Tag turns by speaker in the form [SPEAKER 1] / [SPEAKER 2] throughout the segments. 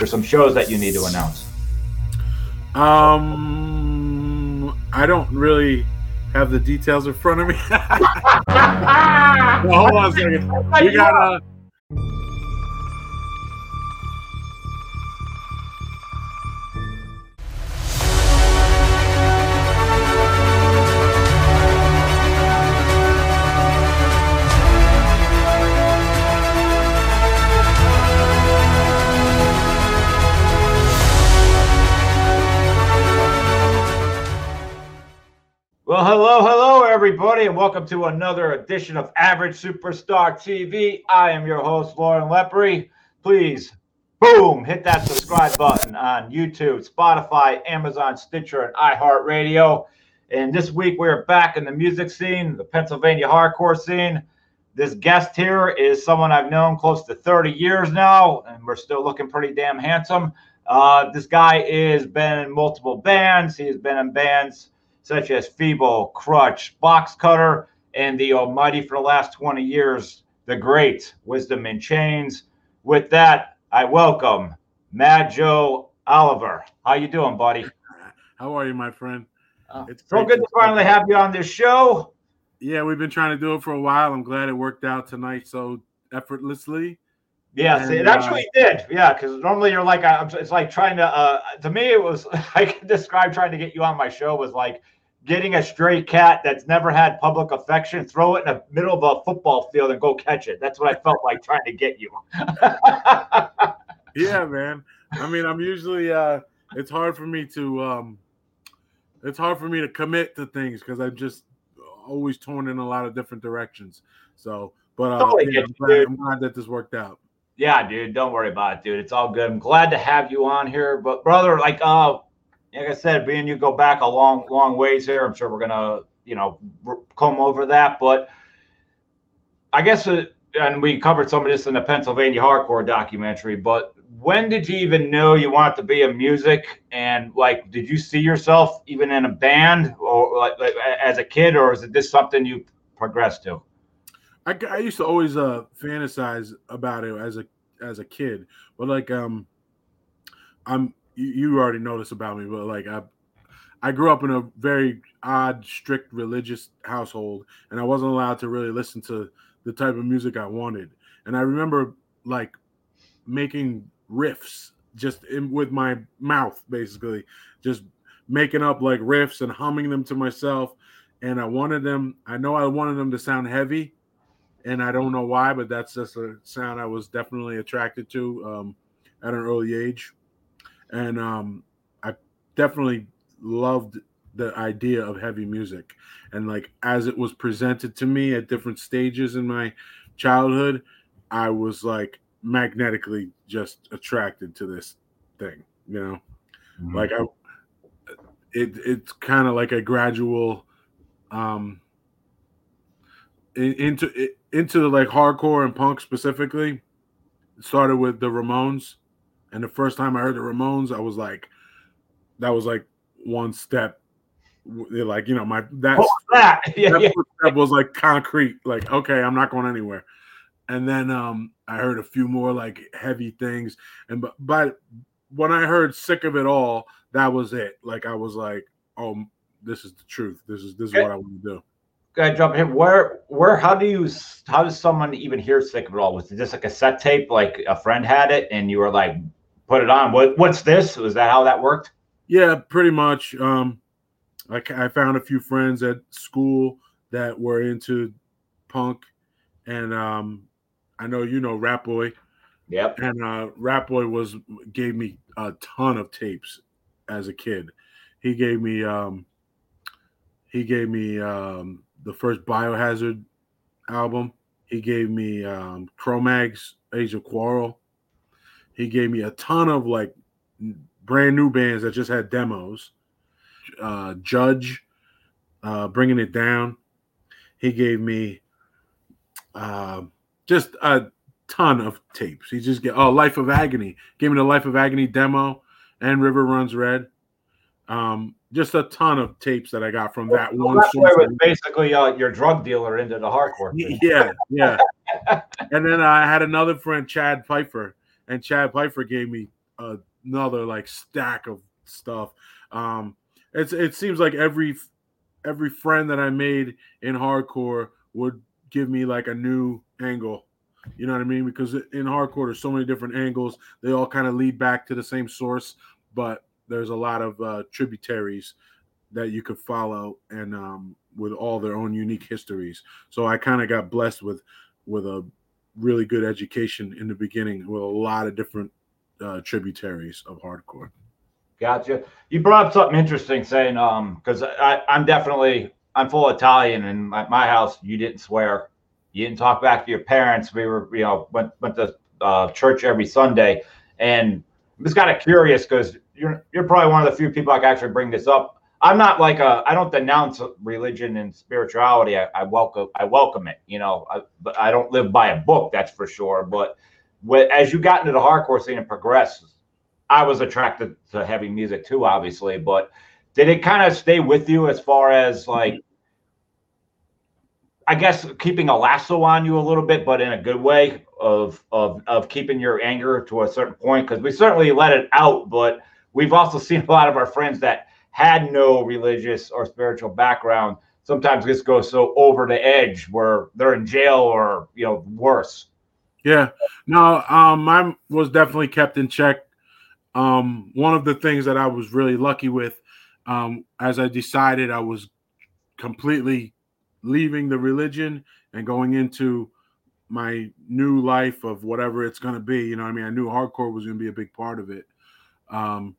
[SPEAKER 1] there's some shows that you need to announce.
[SPEAKER 2] Um, I don't really have the details in front of me. well, hold on a second. We got uh,
[SPEAKER 1] welcome to another edition of Average Superstar TV. I am your host, Loren Lepre. Please, boom, hit that subscribe button on YouTube, Spotify, Amazon, Stitcher, and iHeartRadio. And this week we are back in the music scene, the Pennsylvania hardcore scene. This guest here is someone I've known close to 30 years now, and we're still looking pretty damn handsome. Uh, this guy has been in multiple bands. He has been in bands such as Feeble, Crutch, Box Cutter, and the Almighty for the last 20 years, the great Wisdom in Chains. With that, I welcome Mad Joe Oliver. How you doing, buddy?
[SPEAKER 2] How are you, my friend?
[SPEAKER 1] Uh, it's so good to finally have you on this show.
[SPEAKER 2] Yeah, we've been trying to do it for a while. I'm glad it worked out tonight so effortlessly.
[SPEAKER 1] Yes, and, it actually uh, did. Yeah, because normally you're like, I'm, it's like trying to. Uh, to me, it was I can describe trying to get you on my show was like getting a stray cat that's never had public affection, throw it in the middle of a football field and go catch it. That's what I felt like trying to get you.
[SPEAKER 2] yeah, man. I mean, I'm usually uh it's hard for me to um it's hard for me to commit to things because I'm just always torn in a lot of different directions. So, but uh, totally yeah, I'm, glad, I'm glad that this worked out.
[SPEAKER 1] Yeah, dude, don't worry about it, dude. It's all good. I'm glad to have you on here. But brother, like uh like I said, being you go back a long, long ways here, I'm sure we're gonna, you know, come over that. But I guess, it, and we covered some of this in the Pennsylvania hardcore documentary. But when did you even know you wanted to be in music? And like, did you see yourself even in a band or like, like as a kid, or is it just something you progressed to?
[SPEAKER 2] I, I used to always uh, fantasize about it as a as a kid, but like um, I'm you, you already know this about me, but like I I grew up in a very odd, strict religious household, and I wasn't allowed to really listen to the type of music I wanted. And I remember like making riffs just in, with my mouth, basically, just making up like riffs and humming them to myself. And I wanted them. I know I wanted them to sound heavy, and I don't know why, but that's just a sound I was definitely attracted to um, at an early age. And um, I definitely loved the idea of heavy music. And like as it was presented to me at different stages in my childhood i was like magnetically just attracted to this thing you know? Mm-hmm. like i it it's kind of like a gradual um into into like hardcore and punk specifically it started with the ramones and the first time I heard the Ramones, I was like, that was like one step. Like you know, my that,
[SPEAKER 1] that? Yeah,
[SPEAKER 2] that yeah. step was like concrete. Like okay, I'm not going anywhere. And then um, I heard a few more like heavy things, and but but when I heard "Sick of It All," that was it. Like I was like, oh, this is the truth. This is this is what I want to do.
[SPEAKER 1] Go jump in. Where, where, how do you, how does someone even hear "Sick of It All"? Was it just like a set tape, like a friend had it, and you were like, put it on. What what's this? Was that how that worked?
[SPEAKER 2] Yeah, pretty much. Um, I, I found a few friends at school that were into punk, and um, I know you know Rat Boy.
[SPEAKER 1] Yep.
[SPEAKER 2] And uh, Rat Boy was gave me a ton of tapes as a kid. He gave me um, he gave me um, the first Biohazard album. He gave me um, Cro-Mags Age of Quarrel. He gave me a ton of like brand new bands that just had demos. Uh, Judge, uh, bringing it down. He gave me uh, just a ton of tapes. He just get oh Life of Agony. Gave me the Life of Agony demo and River Runs Red. Um, just a ton of tapes that I got from that well, one.
[SPEAKER 1] That was basically uh, your drug dealer into the hardcore.
[SPEAKER 2] Yeah, yeah. and then I had another friend, Chad Pfeiffer, and Chad Pfeiffer gave me another like stack of stuff. Um, it's it seems like every every friend that I made in hardcore would give me like a new angle. You know what I mean? Because in hardcore, there's so many different angles. They all kind of lead back to the same source, but there's a lot of uh, tributaries that you could follow, and um, with all their own unique histories. So I kind of got blessed with with a really good education in the beginning with a lot of different uh, tributaries of hardcore.
[SPEAKER 1] Gotcha. You brought up something interesting, saying um, because I I'm definitely I'm full Italian, and my, my house you didn't swear, you didn't talk back to your parents. We were you know went went to uh, church every Sunday, and I'm just kind of curious because you're you're probably one of the few people I can actually bring this up. I'm not like a I don't denounce religion and spirituality. I, I welcome I welcome it, you know, I, but I don't live by a book, that's for sure. But as you got into the hardcore scene and progressed, I was attracted to heavy music too, obviously. But did it kind of stay with you as far as like, I guess keeping a lasso on you a little bit, but in a good way of of of keeping your anger to a certain point? Because we certainly let it out, but we've also seen a lot of our friends that had no religious or spiritual background sometimes just go so over the edge where they're in jail or you know worse
[SPEAKER 2] yeah no um mine was definitely kept in check um, one of the things that I was really lucky with, um, as I decided I was completely leaving the religion and going into my new life of whatever it's going to be. You know, I mean, I knew hardcore was going to be a big part of it. Um,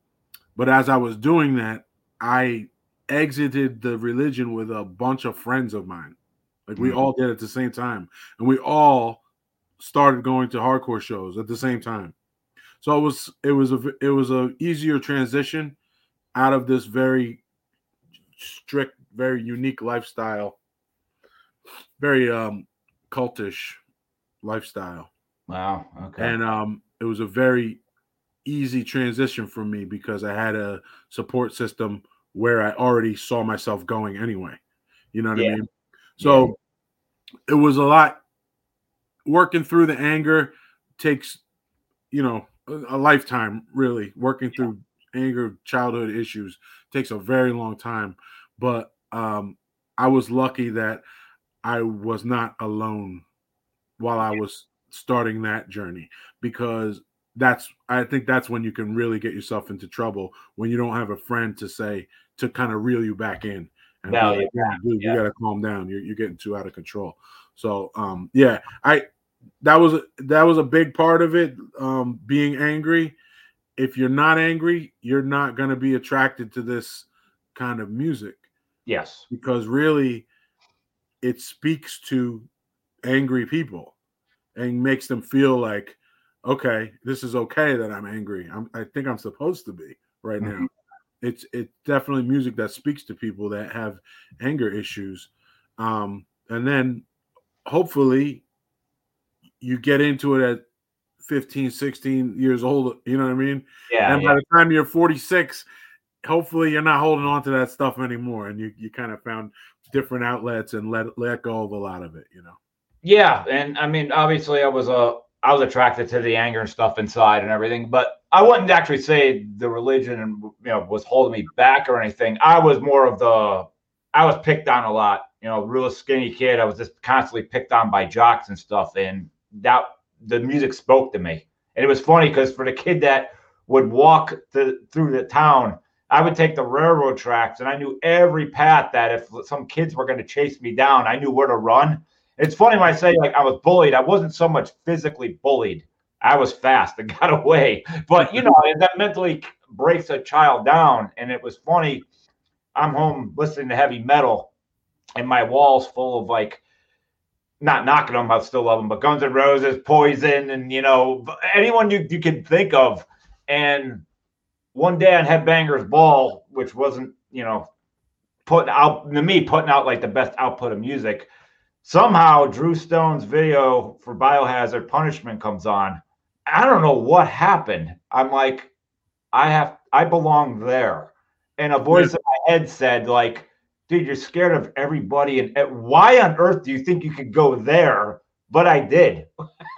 [SPEAKER 2] but as I was doing that, I exited the religion with a bunch of friends of mine. Like we mm-hmm. all did at the same time, and we all started going to hardcore shows at the same time. So it was it was a it was a easier transition out of this very strict, very unique lifestyle, very um cultish lifestyle.
[SPEAKER 1] Wow. Okay.
[SPEAKER 2] And um it was a very easy transition for me because I had a support system where I already saw myself going anyway. You know what yeah. I mean? So yeah. it was a lot working through the anger takes you know a lifetime really working through anger childhood issues takes a very long time but um i was lucky that i was not alone while i was starting that journey because that's i think that's when you can really get yourself into trouble when you don't have a friend to say to kind of reel you back in and like, yeah, dude, yeah. you gotta calm down you're, you're getting too out of control so um yeah i that was that was a big part of it. Um, being angry. If you're not angry, you're not going to be attracted to this kind of music.
[SPEAKER 1] Yes,
[SPEAKER 2] because really, it speaks to angry people and makes them feel like, okay, this is okay that I'm angry. I'm, I think I'm supposed to be right mm-hmm. now. It's it's definitely music that speaks to people that have anger issues, um, and then hopefully you get into it at 15, 16 years old, you know what I mean?
[SPEAKER 1] Yeah.
[SPEAKER 2] And by the time you're 46, hopefully you're not holding on to that stuff anymore and you, you kind of found different outlets and let let go of a lot of it, you know.
[SPEAKER 1] Yeah, and I mean obviously I was a I was attracted to the anger and stuff inside and everything, but I wouldn't actually say the religion and you know was holding me back or anything. I was more of the I was picked on a lot, you know, real skinny kid. I was just constantly picked on by jocks and stuff and that the music spoke to me. And it was funny because for the kid that would walk through the town, I would take the railroad tracks and I knew every path that if some kids were going to chase me down, I knew where to run. It's funny when I say like I was bullied, I wasn't so much physically bullied. I was fast and got away. But you know, that mentally breaks a child down. And it was funny. I'm home listening to heavy metal and my walls full of like not knocking them, I still love them, but Guns N' Roses, Poison, and you know anyone you you can think of. And one day on Headbangers Ball, which wasn't you know putting out to me putting out like the best output of music, somehow Drew Stone's video for Biohazard Punishment comes on. I don't know what happened. I'm like, I have I belong there, and a voice yeah. in my head said like dude, you're scared of everybody. And, and why on earth do you think you could go there? But I did.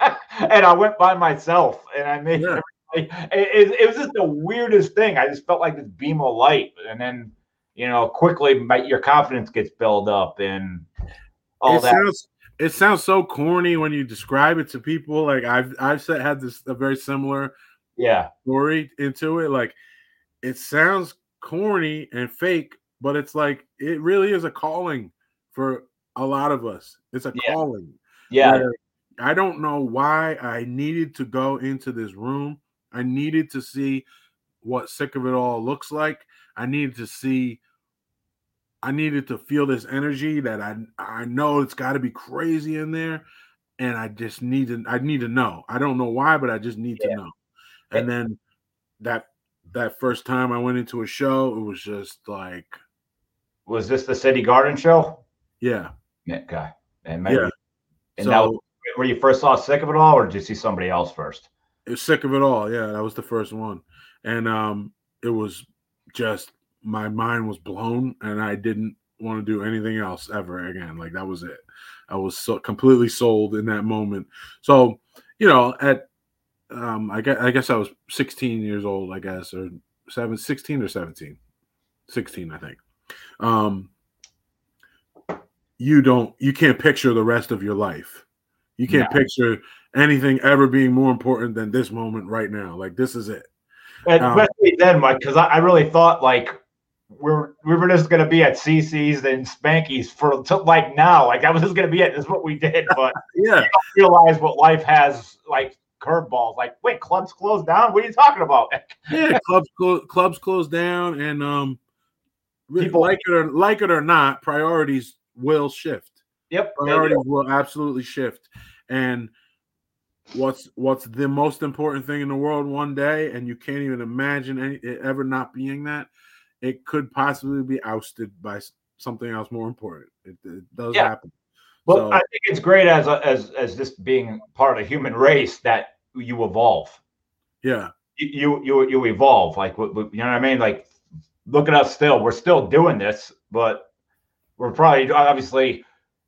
[SPEAKER 1] and I went by myself and I made yeah. it, it, it was just the weirdest thing. I just felt like this beam of light, and then you know, quickly my, your confidence gets built up and all
[SPEAKER 2] it
[SPEAKER 1] that.
[SPEAKER 2] Sounds, it sounds so corny when you describe it to people. Like I've I've said, had this a very similar
[SPEAKER 1] yeah
[SPEAKER 2] story into it. Like it sounds corny and fake, but it's like it really is a calling for a lot of us. It's a
[SPEAKER 1] Yeah.
[SPEAKER 2] calling.
[SPEAKER 1] yeah
[SPEAKER 2] I don't know why I needed to go into this room. I needed to see what sick of it all looks like. I needed to see I needed to feel this energy that I I know it's got to be crazy in there and I just need to I need to know. I don't know why but I just need
[SPEAKER 1] Yeah.
[SPEAKER 2] to know. And then that that first time I went into a show it was just like
[SPEAKER 1] was this the City Garden show?
[SPEAKER 2] yeah.
[SPEAKER 1] Okay, and maybe
[SPEAKER 2] Yeah.
[SPEAKER 1] and that
[SPEAKER 2] So
[SPEAKER 1] was where you first saw sick of it all, or did you see somebody else first?
[SPEAKER 2] it was sick of it all. Yeah, that was the first one, and um, it was just my mind was blown, and I didn't want to do anything else ever again. Like that was it. I was so completely sold in that moment. So you know, at um, I guess I guess I was 16 years old, I guess, or seven, 16 or 17, 16, I think. Um, you don't, you can't picture the rest of your life. You can't picture anything ever being more important than this moment right now. Like this is it.
[SPEAKER 1] And
[SPEAKER 2] Um,
[SPEAKER 1] especially then, Mike, because I, I really thought like we're we were just gonna be at CC's and Spanky's for to, like now, like that was just gonna be it. This is what we did, but
[SPEAKER 2] Yeah,
[SPEAKER 1] realize what life has like curveballs. Like, wait, clubs closed down. What are you talking about?
[SPEAKER 2] yeah. Clubs clo- clubs closed down, and um,
[SPEAKER 1] People-
[SPEAKER 2] like it or like it or not, priorities will shift.
[SPEAKER 1] Yep.
[SPEAKER 2] priorities will absolutely shift and what's what's the most important thing in the world one day and you can't even imagine any, it ever not being that it could possibly be ousted by something else more important it, it does
[SPEAKER 1] Yeah.
[SPEAKER 2] happen
[SPEAKER 1] Well,
[SPEAKER 2] So-
[SPEAKER 1] I think it's great as a, as as this being part of the human race that you evolve.
[SPEAKER 2] yeah
[SPEAKER 1] You you you, you evolve. Like what- what- you know what I mean? Like look at us still. We're still doing this, but we're probably obviously.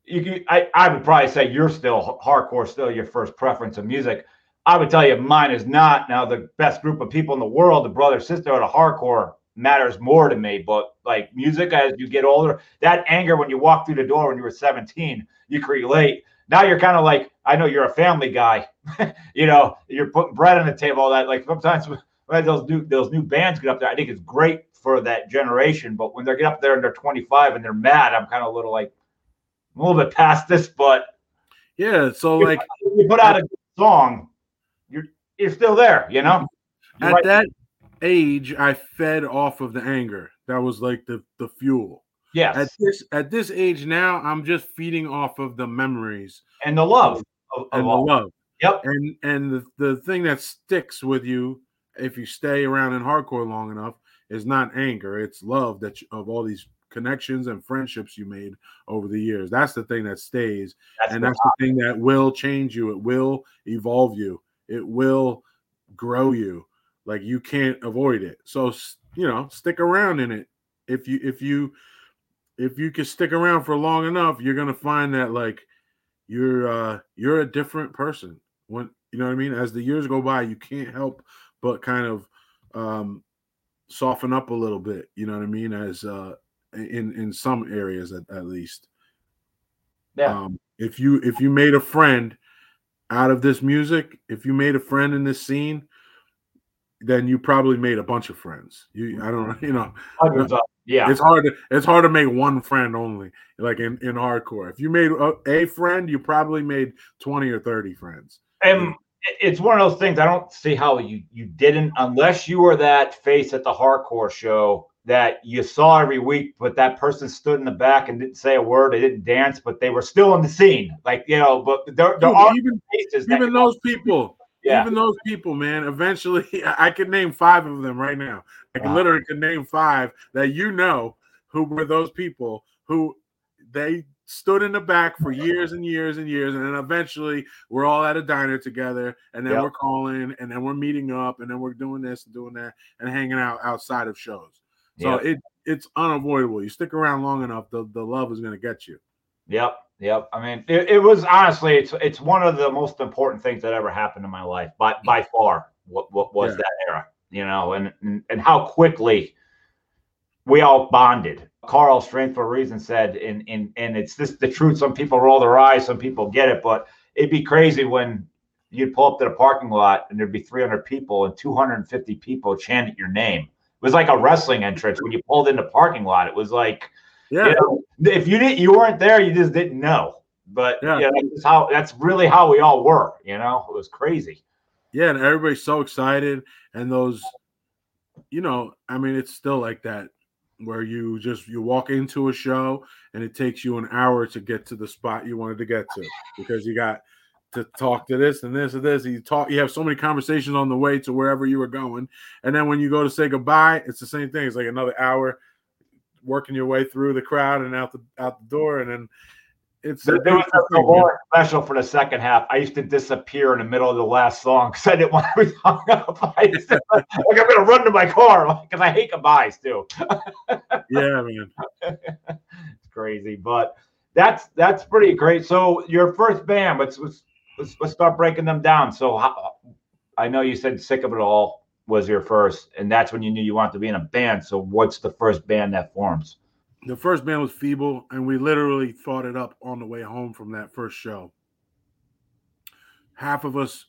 [SPEAKER 1] You can, I, I would probably say you're still hardcore, still your first preference of music. I would tell you mine is not. Now the best group of people in the world, the brother sister of the hardcore, matters more to me. But like music, as you get older, that anger when you walk through the door when you were 17, you can relate. Now you're kind of like, I know you're a family guy. you know, you're putting bread on the table, all that. Like sometimes when those new those new bands get up there, I think it's great for that generation. But when they get up there and they're 25 and they're mad, I'm kind of a little like I'm a little bit past this, but
[SPEAKER 2] yeah so like
[SPEAKER 1] you put out a good song, you're you're still there, you know. You're
[SPEAKER 2] at
[SPEAKER 1] right.
[SPEAKER 2] that age i fed off of the anger. That was like the the fuel.
[SPEAKER 1] Yes,
[SPEAKER 2] at this at this age now i'm just feeding off of the memories
[SPEAKER 1] and the love of, of
[SPEAKER 2] and the love.
[SPEAKER 1] Yep.
[SPEAKER 2] and and the, the thing that sticks with you if you stay around in hardcore long enough is not anger. It's love that you, of all these connections and friendships you made over the years. That's the thing that stays.
[SPEAKER 1] That's
[SPEAKER 2] and
[SPEAKER 1] the
[SPEAKER 2] that's the thing that will change you. It will evolve you. It will grow you like you can't avoid it. So you know stick around in it. If you if you if you can stick around for long enough you're gonna find that like you're uh you're a different person. When you know what i mean? As the years go by you can't help but kind of um soften up a little bit you know what i mean? As uh in in some areas at, at least.
[SPEAKER 1] Yeah.
[SPEAKER 2] um if you if you made a friend out of this music if you made a friend in this scene then you probably made a bunch of friends you i don't know you know
[SPEAKER 1] hundreds of yeah.
[SPEAKER 2] it's hard to it's hard to make one friend only like in in hardcore if you made a, a friend you probably made 20 or 30 friends
[SPEAKER 1] and it's one of those things I don't see how you you didn't unless you were that face at the hardcore show that you saw every week, but that person stood in the back and didn't say a word, they didn't dance, but they were still in the scene. Like you know, but there, there
[SPEAKER 2] Dude,
[SPEAKER 1] are
[SPEAKER 2] even
[SPEAKER 1] faces
[SPEAKER 2] even those people
[SPEAKER 1] yeah.
[SPEAKER 2] even those people man eventually i could name five of them right now i can
[SPEAKER 1] Wow.
[SPEAKER 2] literally could name five that you know who were those people who they stood in the back for years and years and years and then eventually we're all at a diner together and then
[SPEAKER 1] Yep.
[SPEAKER 2] we're calling and then we're meeting up and then we're doing this and doing that and hanging out outside of shows so
[SPEAKER 1] Yep.
[SPEAKER 2] it it's unavoidable you stick around long enough the, the love is going to get you
[SPEAKER 1] Yep, yep. I mean, it, it was honestly, it's it's one of the most important things that ever happened in my life by by far. What what was
[SPEAKER 2] Yeah.
[SPEAKER 1] that era? You know, and, and and how quickly we all bonded. Carl, strength for a reason, said, and and and it's this the truth. Some people roll their eyes, some people get it, but it'd be crazy when you'd pull up to the parking lot and there'd be 300 people and 250 people chanted your name. It was like a wrestling entrance when you pulled in the parking lot. It was like,
[SPEAKER 2] Yeah,
[SPEAKER 1] you know, if you didn't, you weren't there, you just didn't know. But
[SPEAKER 2] Yeah.
[SPEAKER 1] yeah, that's how that's really how we all were. You know, it was crazy.
[SPEAKER 2] yeah, and everybody's so excited, and those, you know, I mean, it's still like that where you just you walk into a show and it takes you an hour to get to the spot you wanted to get to because you got to talk to this and this and this. And you talk, you have so many conversations on the way to wherever you were going, and then when you go to say goodbye, it's the same thing. It's like another hour working your way through the crowd and out the out the door, and then it's
[SPEAKER 1] There there was a Loren special for the second half. I used to disappear in the middle of the last song because I didn't want to be hung up. I used to, like I'm gonna run to my car because I hate goodbyes too.
[SPEAKER 2] yeah, man.
[SPEAKER 1] It's crazy, but that's that's pretty great. So your first band, let's let's let's, let's start breaking them down. So how, I know you said "Sick of It All" was your first, and that's when you knew you wanted to be in a band. So what's the first band that forms?
[SPEAKER 2] The first band was Feeble, and we literally thought it up on the way home from that first show. Half of us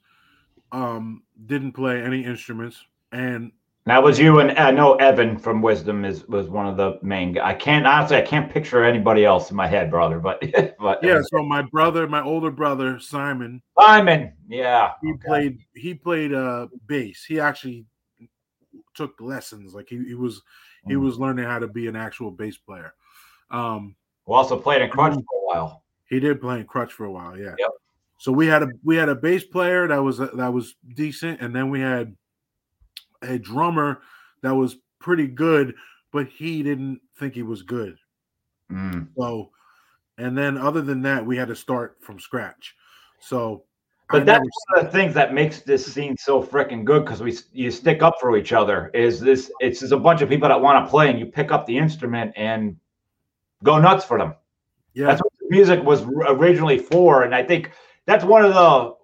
[SPEAKER 2] um, didn't play any instruments, and
[SPEAKER 1] That was you and I know Evan from Wisdom is was one of the main. guy- I can't honestly, I can't picture anybody else in my head, brother. But but
[SPEAKER 2] yeah. So my brother, my older brother Simon,
[SPEAKER 1] Simon, yeah,
[SPEAKER 2] he
[SPEAKER 1] okay.
[SPEAKER 2] played he played uh, bass. He actually took lessons. Like he, he was he
[SPEAKER 1] Mm.
[SPEAKER 2] was learning how to be an actual bass player. Um,
[SPEAKER 1] Who also played in Crutch for a while.
[SPEAKER 2] He did play in crutch for a while, yeah.
[SPEAKER 1] Yep.
[SPEAKER 2] So we had a we had a bass player that was that was decent, and then we had a drummer that was pretty good, but he didn't think he was good.
[SPEAKER 1] Mm.
[SPEAKER 2] So, and then other than that, we had to start from scratch. So,
[SPEAKER 1] But
[SPEAKER 2] I
[SPEAKER 1] that's one of the things that makes this scene so freaking good because we you stick up for each other. Is this? It's just a bunch of people that want to play, and you pick up the instrument and go nuts for them.
[SPEAKER 2] yeah,
[SPEAKER 1] That's what the music was originally for, and I think that's one of the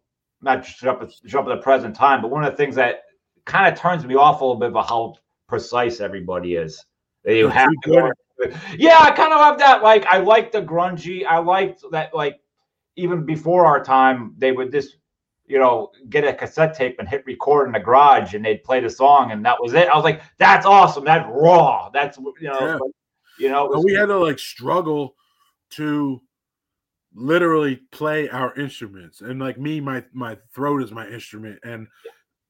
[SPEAKER 1] not just jump jump at the present time, but one of the things that kind of turns me off a little bit about how precise everybody is. You
[SPEAKER 2] Yeah,
[SPEAKER 1] have to Yeah, I kind of love that. Like, I like the grungy. I liked that. Like, even before our time, they would just, you know, get a cassette tape and hit record in the garage, and they'd play the song, and that was it. I was like, that's awesome. That's raw. That's you know,
[SPEAKER 2] Yeah.
[SPEAKER 1] but, you know, was-
[SPEAKER 2] we had to like struggle to literally play our instruments and like me my my throat is my instrument and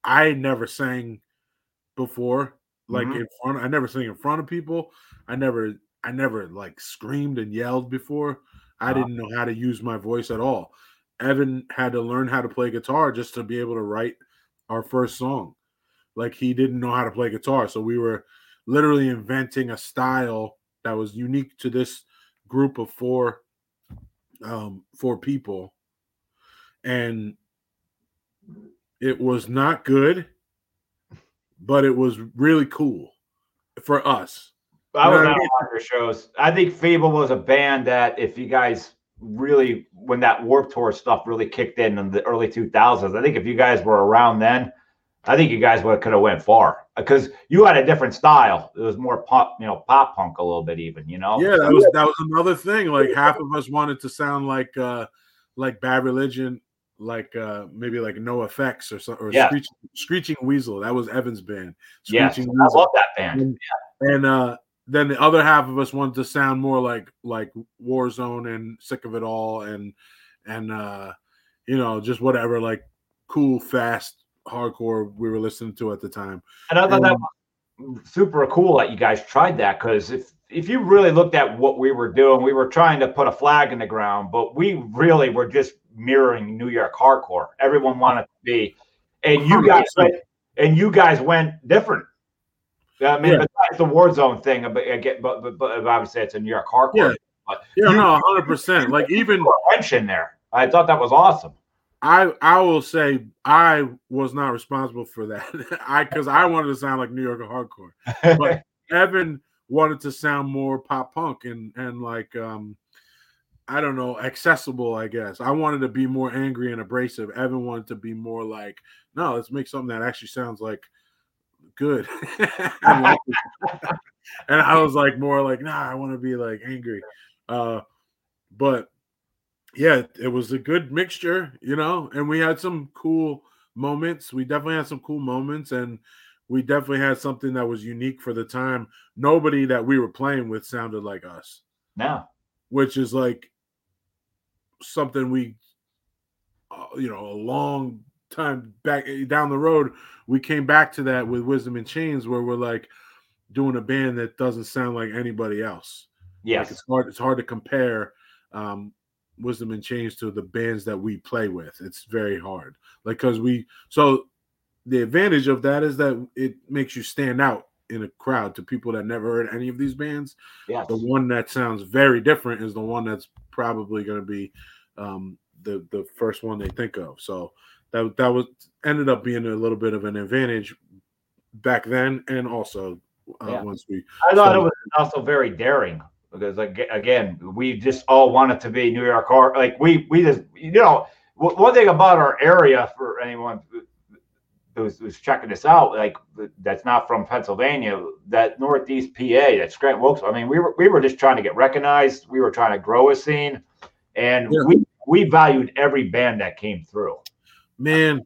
[SPEAKER 2] i never sang before like
[SPEAKER 1] Mhm.
[SPEAKER 2] in front i never sang in front of people i never i never like screamed and yelled before i
[SPEAKER 1] Uh-huh.
[SPEAKER 2] didn't know how to use my voice at all evan had to learn how to play guitar just to be able to write our first song like he didn't know how to play guitar so we were literally inventing a style that was unique to this group of four um four people and it was not good but it was really cool for us
[SPEAKER 1] I was
[SPEAKER 2] You know
[SPEAKER 1] at
[SPEAKER 2] what I mean?
[SPEAKER 1] one of your shows. I think Feeble was a band that if you guys really when that Warped Tour stuff really kicked in in the early 2000s, I think if you guys were around then, I think you guys would could have went far because you had a different style. It was more pop, you know, pop punk a little bit even, you know.
[SPEAKER 2] yeah that was that was another thing like half of us wanted to sound like uh like bad religion like uh maybe like NOFX or something or
[SPEAKER 1] Yeah.
[SPEAKER 2] screeching, screeching weasel that was evan's band screeching
[SPEAKER 1] I
[SPEAKER 2] weasel
[SPEAKER 1] love that band.
[SPEAKER 2] and, and uh then the other half of us wanted to sound more like like Warzone and sick of it all and and uh you know just whatever like cool fast hardcore we were listening to at the time.
[SPEAKER 1] And I thought that was super cool that you guys tried that because if if you really looked at what we were doing, we were trying to put a flag in the ground, but we really were just mirroring New York hardcore. Everyone wanted to be, and you guys went, and you guys went different. I mean,
[SPEAKER 2] Yeah.
[SPEAKER 1] besides the Warzone thing, but again, but, but, but obviously it's a New York hardcore.
[SPEAKER 2] Yeah.
[SPEAKER 1] But
[SPEAKER 2] Yeah,
[SPEAKER 1] you
[SPEAKER 2] no, hundred percent. Like even
[SPEAKER 1] wrench in there. I thought that was awesome.
[SPEAKER 2] I I will say I was not responsible for that. I because I wanted to sound like New York hardcore. But Evan wanted to sound more pop punk and and like um I don't know, accessible, I guess. I wanted to be more angry and abrasive. Evan wanted to be more like, no, let's make something that actually sounds like good. and I was like more like, nah, I want to be like angry. Uh but yeah, it was a good mixture, you know, and we had some cool moments. We definitely had some cool moments and we definitely had something that was unique for the time. Nobody that we were playing with sounded like us.
[SPEAKER 1] No.
[SPEAKER 2] Which is like something we uh, you know, a long time back eh, down the road, we came back to that with Wisdom in Chains where we're like doing a band that doesn't sound like anybody else.
[SPEAKER 1] Yeah,
[SPEAKER 2] Like it's hard it's hard to compare um Wisdom in Chains to the bands that we play with. It's very hard. Like cuz we so the advantage of that is that it makes you stand out in a crowd to people that never heard any of these bands.
[SPEAKER 1] Yes.
[SPEAKER 2] The one that sounds very different is the one that's probably going to be um, the the first one they think of. So that that was ended up being a little bit of an advantage back then, and also uh,
[SPEAKER 1] Yeah.
[SPEAKER 2] once we
[SPEAKER 1] I thought it was also very daring because like again, we just all wanted to be New York hard. Like we we just you know one one thing about our area for anyone who's, who's checking this out, like that's not from Pennsylvania, that Northeast PA, that Scranton Wilkes. I mean, we were we were just trying to get recognized. We were trying to grow a scene, and
[SPEAKER 2] Yeah.
[SPEAKER 1] we we valued every band that came through.
[SPEAKER 2] man,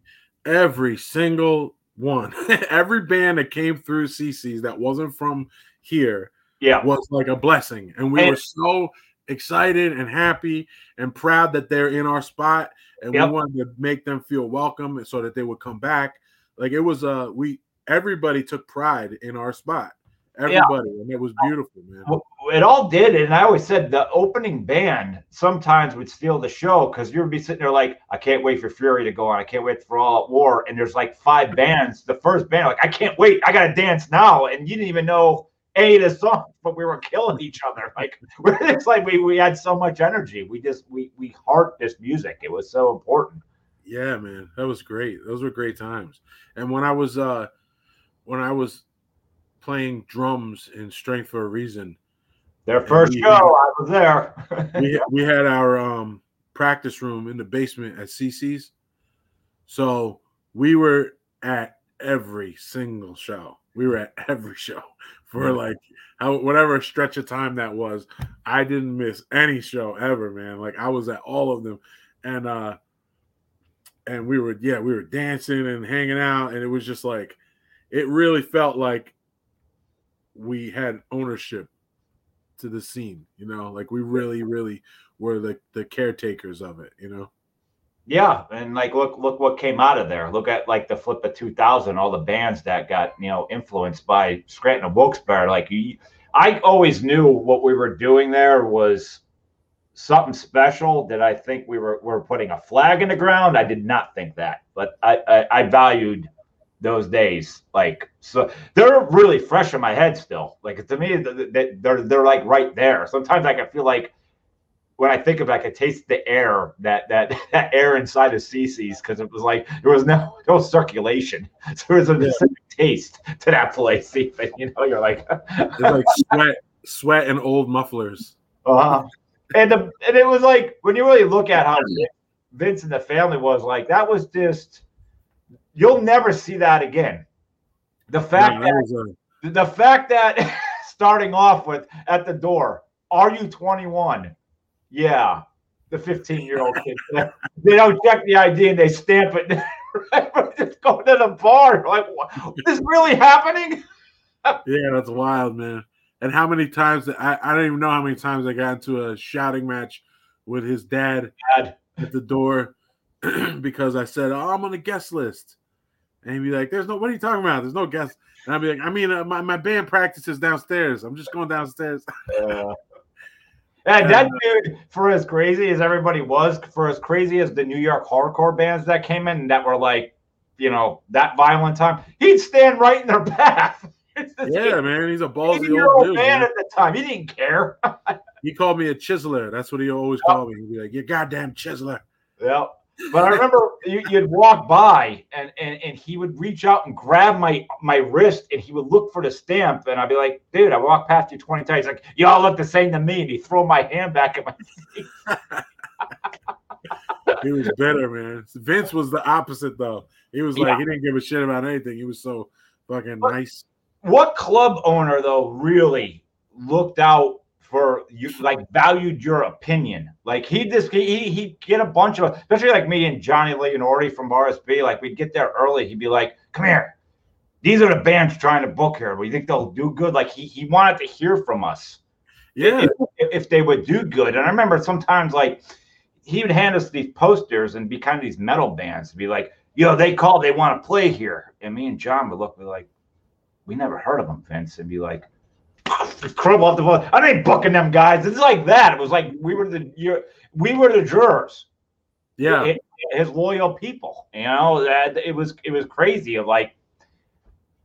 [SPEAKER 2] every single one, every band that came through CC's that wasn't from here
[SPEAKER 1] Yeah,
[SPEAKER 2] was like a blessing. And we
[SPEAKER 1] And-
[SPEAKER 2] were so excited and happy and proud that they're in our spot. And
[SPEAKER 1] Yep.
[SPEAKER 2] we wanted to make them feel welcome so that they would come back. Like it was uh we everybody took pride in our spot. Everybody. And it was beautiful, man.
[SPEAKER 1] It all did, and I always said the opening band sometimes would steal the show because you'd be sitting there like, I can't wait for Fury to go on, I can't wait for All Out War, and there's like five bands. The first band, like, I can't wait, I gotta dance now, and you didn't even know of the songs, but we were killing each other. Like, it's like we we had so much energy. We just we we heart this music. It was so important.
[SPEAKER 2] Yeah, man, that was great. Those were great times. And when I was uh when I was playing drums in Strength for a Reason,
[SPEAKER 1] Their first
[SPEAKER 2] we-
[SPEAKER 1] show, I was there.
[SPEAKER 2] we we had our um practice room in the basement at CC's. So we were at every single show. We were at every show for like how whatever stretch of time that was. I didn't miss any show ever, man. Like I was at all of them. And uh and we were yeah, we were dancing and hanging out and it was just like it really felt like we had ownership to the scene, you know, like we really, really were the the caretakers of it, you know.
[SPEAKER 1] Yeah, and like look look what came out of there. Look at like the flip of 2000, all the bands that got you know influenced by Scranton and Wilkes-Barre. Like you, I always knew what we were doing there was something special. That I think we were we were putting a flag in the ground. I did not think that, but I I, I valued those days. Like so, they're really fresh in my head still. Like to me, th- th- th- they're they're like right there. Sometimes I can feel like when I think of it, I could taste the air that that that air inside of CC's because it was like there was no no circulation. So there was a
[SPEAKER 2] Yeah.
[SPEAKER 1] specific taste to that place. Even you know, you're like,
[SPEAKER 2] It's like sweat, sweat and old mufflers.
[SPEAKER 1] uh and the and it was like when you really look at how Vince and the family was like that was just you'll never see that again. The fact
[SPEAKER 2] Man,
[SPEAKER 1] that
[SPEAKER 2] a-
[SPEAKER 1] the fact that starting off with at the door, are you 21? Yeah, the 15 year old kid. they don't check the ID and they stamp it. Just go to the bar. Like, what? is this really happening?
[SPEAKER 2] yeah, that's wild, man. And how many times I, I don't even know how many times I got into a shouting match with his dad
[SPEAKER 1] Dad.
[SPEAKER 2] at the door because I said, "Oh, I'm on the guest list," and he'd be like, "There's no. What are you talking about? There's no guest." And I'd be like, "I mean, uh, my my band practices downstairs. I'm just going downstairs."
[SPEAKER 1] Uh, and that dude, for as crazy as everybody was, for as crazy as the New York hardcore bands that came in that were like, you know, that violent time, he'd stand right in their path.
[SPEAKER 2] Yeah, man, he's a ballsy old
[SPEAKER 1] old
[SPEAKER 2] dude.
[SPEAKER 1] man
[SPEAKER 2] man.
[SPEAKER 1] at the time. He didn't care.
[SPEAKER 2] He called me a chiseler. That's what he always called me. He'd be like, "You goddamn chiseler."
[SPEAKER 1] Yeah. But I remember you, you'd walk by and, and and he would reach out and grab my my wrist and he would look for the stamp and I'd be like, dude, I walked past you 20 times. He's like, you all look the same to me. And he throw my hand back at my face.
[SPEAKER 2] he was better, man. Vince was the opposite though. He was like
[SPEAKER 1] Yeah.
[SPEAKER 2] he didn't give a shit about anything. He was so fucking nice.
[SPEAKER 1] What club owner though really looked out for you like valued your opinion? Like he just he he- get a bunch of especially like me and Johnny Leonori from RSB, like we'd get there early, he'd be like, Come here. These are the bands trying to book here. We think they'll do good. Like he he wanted to hear from us.
[SPEAKER 2] Yeah,
[SPEAKER 1] if, if they would do good. And I remember sometimes like he would hand us these posters and be kind of these metal bands to be like, yo, they called, they want to play here. And me and John would look be like, we never heard of them, Vince, and be like, crumble off the phone. I ain't booking them guys. It's like that. It was like we were the we were the jurors
[SPEAKER 2] yeah.
[SPEAKER 1] it- his loyal people. You know, that it was it was crazy. Of like,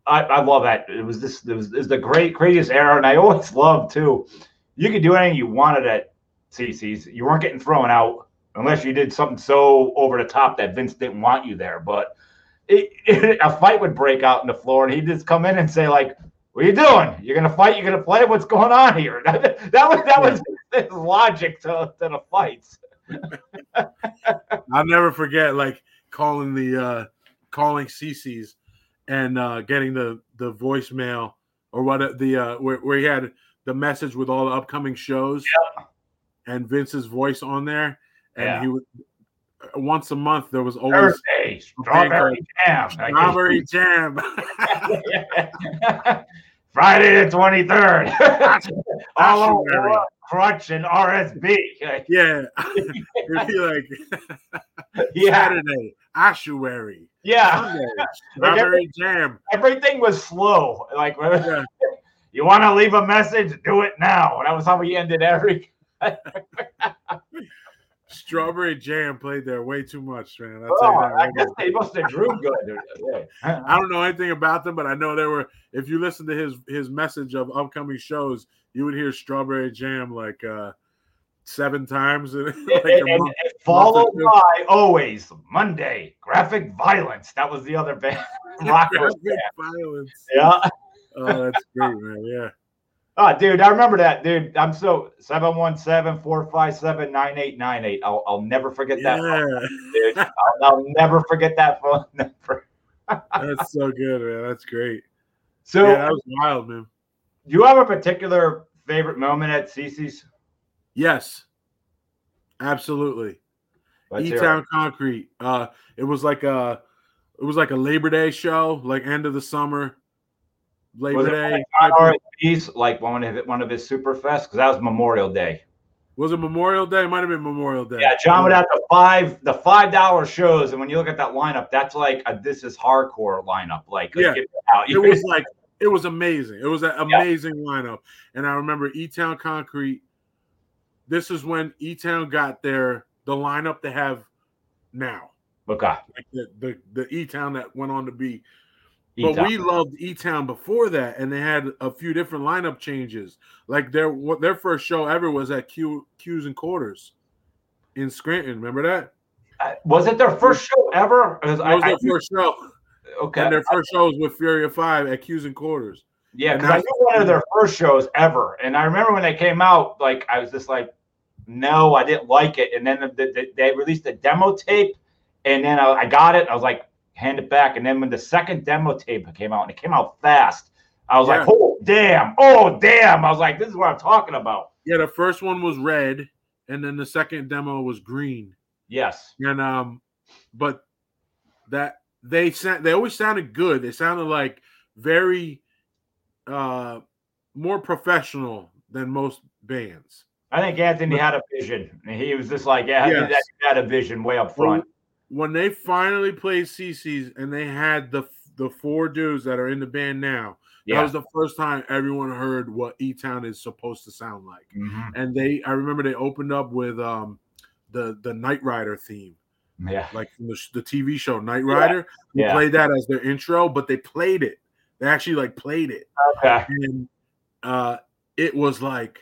[SPEAKER 1] I, I love that. It was this. It was, it was the great craziest era, and I always loved too. You could do anything you wanted at CC's. You weren't getting thrown out unless you did something so over the top that Vince didn't want you there. But it, a fight would break out in the floor, and he'd just come in and say like. What are you doing? You're gonna fight? You're gonna play? What's going on here? That, that was that was his logic to, to the fights.
[SPEAKER 2] I'll never forget like calling the uh calling CC's and uh getting the the voicemail or what the uh where, where he had the message with all the upcoming shows and Vince's voice on there and
[SPEAKER 1] Yeah.
[SPEAKER 2] he once a month there was always
[SPEAKER 1] Thursday, strawberry jam.
[SPEAKER 2] Strawberry jam
[SPEAKER 1] Friday the twenty third. All over crutch and RSB.
[SPEAKER 2] yeah it'd be like
[SPEAKER 1] Yeah,
[SPEAKER 2] Saturday Ashuary
[SPEAKER 1] yeah.
[SPEAKER 2] Sunday strawberry jam
[SPEAKER 1] Everything was slow. Like,
[SPEAKER 2] Yeah.
[SPEAKER 1] you want to leave a message? Do it now. That was how we ended every.
[SPEAKER 2] Strawberry jam played there way too much man I'll tell you
[SPEAKER 1] Oh,
[SPEAKER 2] that
[SPEAKER 1] I guess they must have drew good.
[SPEAKER 2] I don't know anything about them, but I know there were. If you listen to his his message of upcoming shows, you would hear Strawberry Jam like uh seven times. in, like
[SPEAKER 1] and,
[SPEAKER 2] a
[SPEAKER 1] and
[SPEAKER 2] month.
[SPEAKER 1] followed
[SPEAKER 2] two.
[SPEAKER 1] by always Monday graphic violence. That was the other band. rock
[SPEAKER 2] Graphic violence.
[SPEAKER 1] Yeah.
[SPEAKER 2] Oh, that's great, man. Yeah.
[SPEAKER 1] Oh, dude, I remember that, dude. I'm so 717-457-9898. I'll I'll never forget that phone, dude. I'll, I'll never forget that phone number.
[SPEAKER 2] That's so good, man. That's great.
[SPEAKER 1] So,
[SPEAKER 2] yeah, that was wild, man.
[SPEAKER 1] do you have a particular favorite moment at CC's?
[SPEAKER 2] Yes. Absolutely. E. Town Concrete. Uh it was like a it was like a Labor Day show, like end of the summer. Labor
[SPEAKER 1] it
[SPEAKER 2] Day.
[SPEAKER 1] like like one of his, one of his super fests? Because that was Memorial Day.
[SPEAKER 2] Was it Memorial Day? It might have been Memorial Day.
[SPEAKER 1] Yeah, John would have the five the five dollar shows, and when you look at that lineup, that's like a this is hardcore lineup. Like, like,
[SPEAKER 2] Yeah.
[SPEAKER 1] out.
[SPEAKER 2] it was like it was amazing. It was an
[SPEAKER 1] Yeah.
[SPEAKER 2] amazing lineup. And I remember E Town Concrete. This is when E Town got their the lineup they have now.
[SPEAKER 1] okay.
[SPEAKER 2] Like the the, the E Town that went on to be.
[SPEAKER 1] E-Town.
[SPEAKER 2] But we loved E Town before that, and they had a few different lineup changes. Like their their first show ever was at Q Q's and Quarters in Scranton. Remember that?
[SPEAKER 1] Uh, was it their first show ever?
[SPEAKER 2] That
[SPEAKER 1] I-
[SPEAKER 2] was
[SPEAKER 1] I-
[SPEAKER 2] their first show.
[SPEAKER 1] okay.
[SPEAKER 2] And their first show was with Fury of Five at Q's and Quarters.
[SPEAKER 1] Yeah, because I knew one of their first shows ever, and I remember when they came out, like I was just like, no, I didn't like it. And then the, the, they released a demo tape, and then I, I got it. I was like, hand it back. And then when the second demo tape came out, and it came out fast, I was like, oh damn, oh damn. I was like, this is what I'm talking about.
[SPEAKER 2] Yeah, the first one was red, and then the second demo was green.
[SPEAKER 1] Yes.
[SPEAKER 2] And um, but that they sent, they always sounded good. They sounded like very uh more professional than most bands.
[SPEAKER 1] I think Anthony had a vision. And he was just like, yeah,
[SPEAKER 2] Yes.
[SPEAKER 1] he had a vision way up front.
[SPEAKER 2] When they finally played CC's and they had the the four dudes that are in the band now, that was the first time everyone heard what E Town is supposed to sound like.
[SPEAKER 1] Mhm.
[SPEAKER 2] And they, I remember they opened up with um the the Knight Rider theme.
[SPEAKER 1] Yeah.
[SPEAKER 2] like from the, the TV show Knight Rider. We
[SPEAKER 1] Yeah.
[SPEAKER 2] played that as their intro, but they played it. They actually like played it,
[SPEAKER 1] Okay.
[SPEAKER 2] and uh, it was like,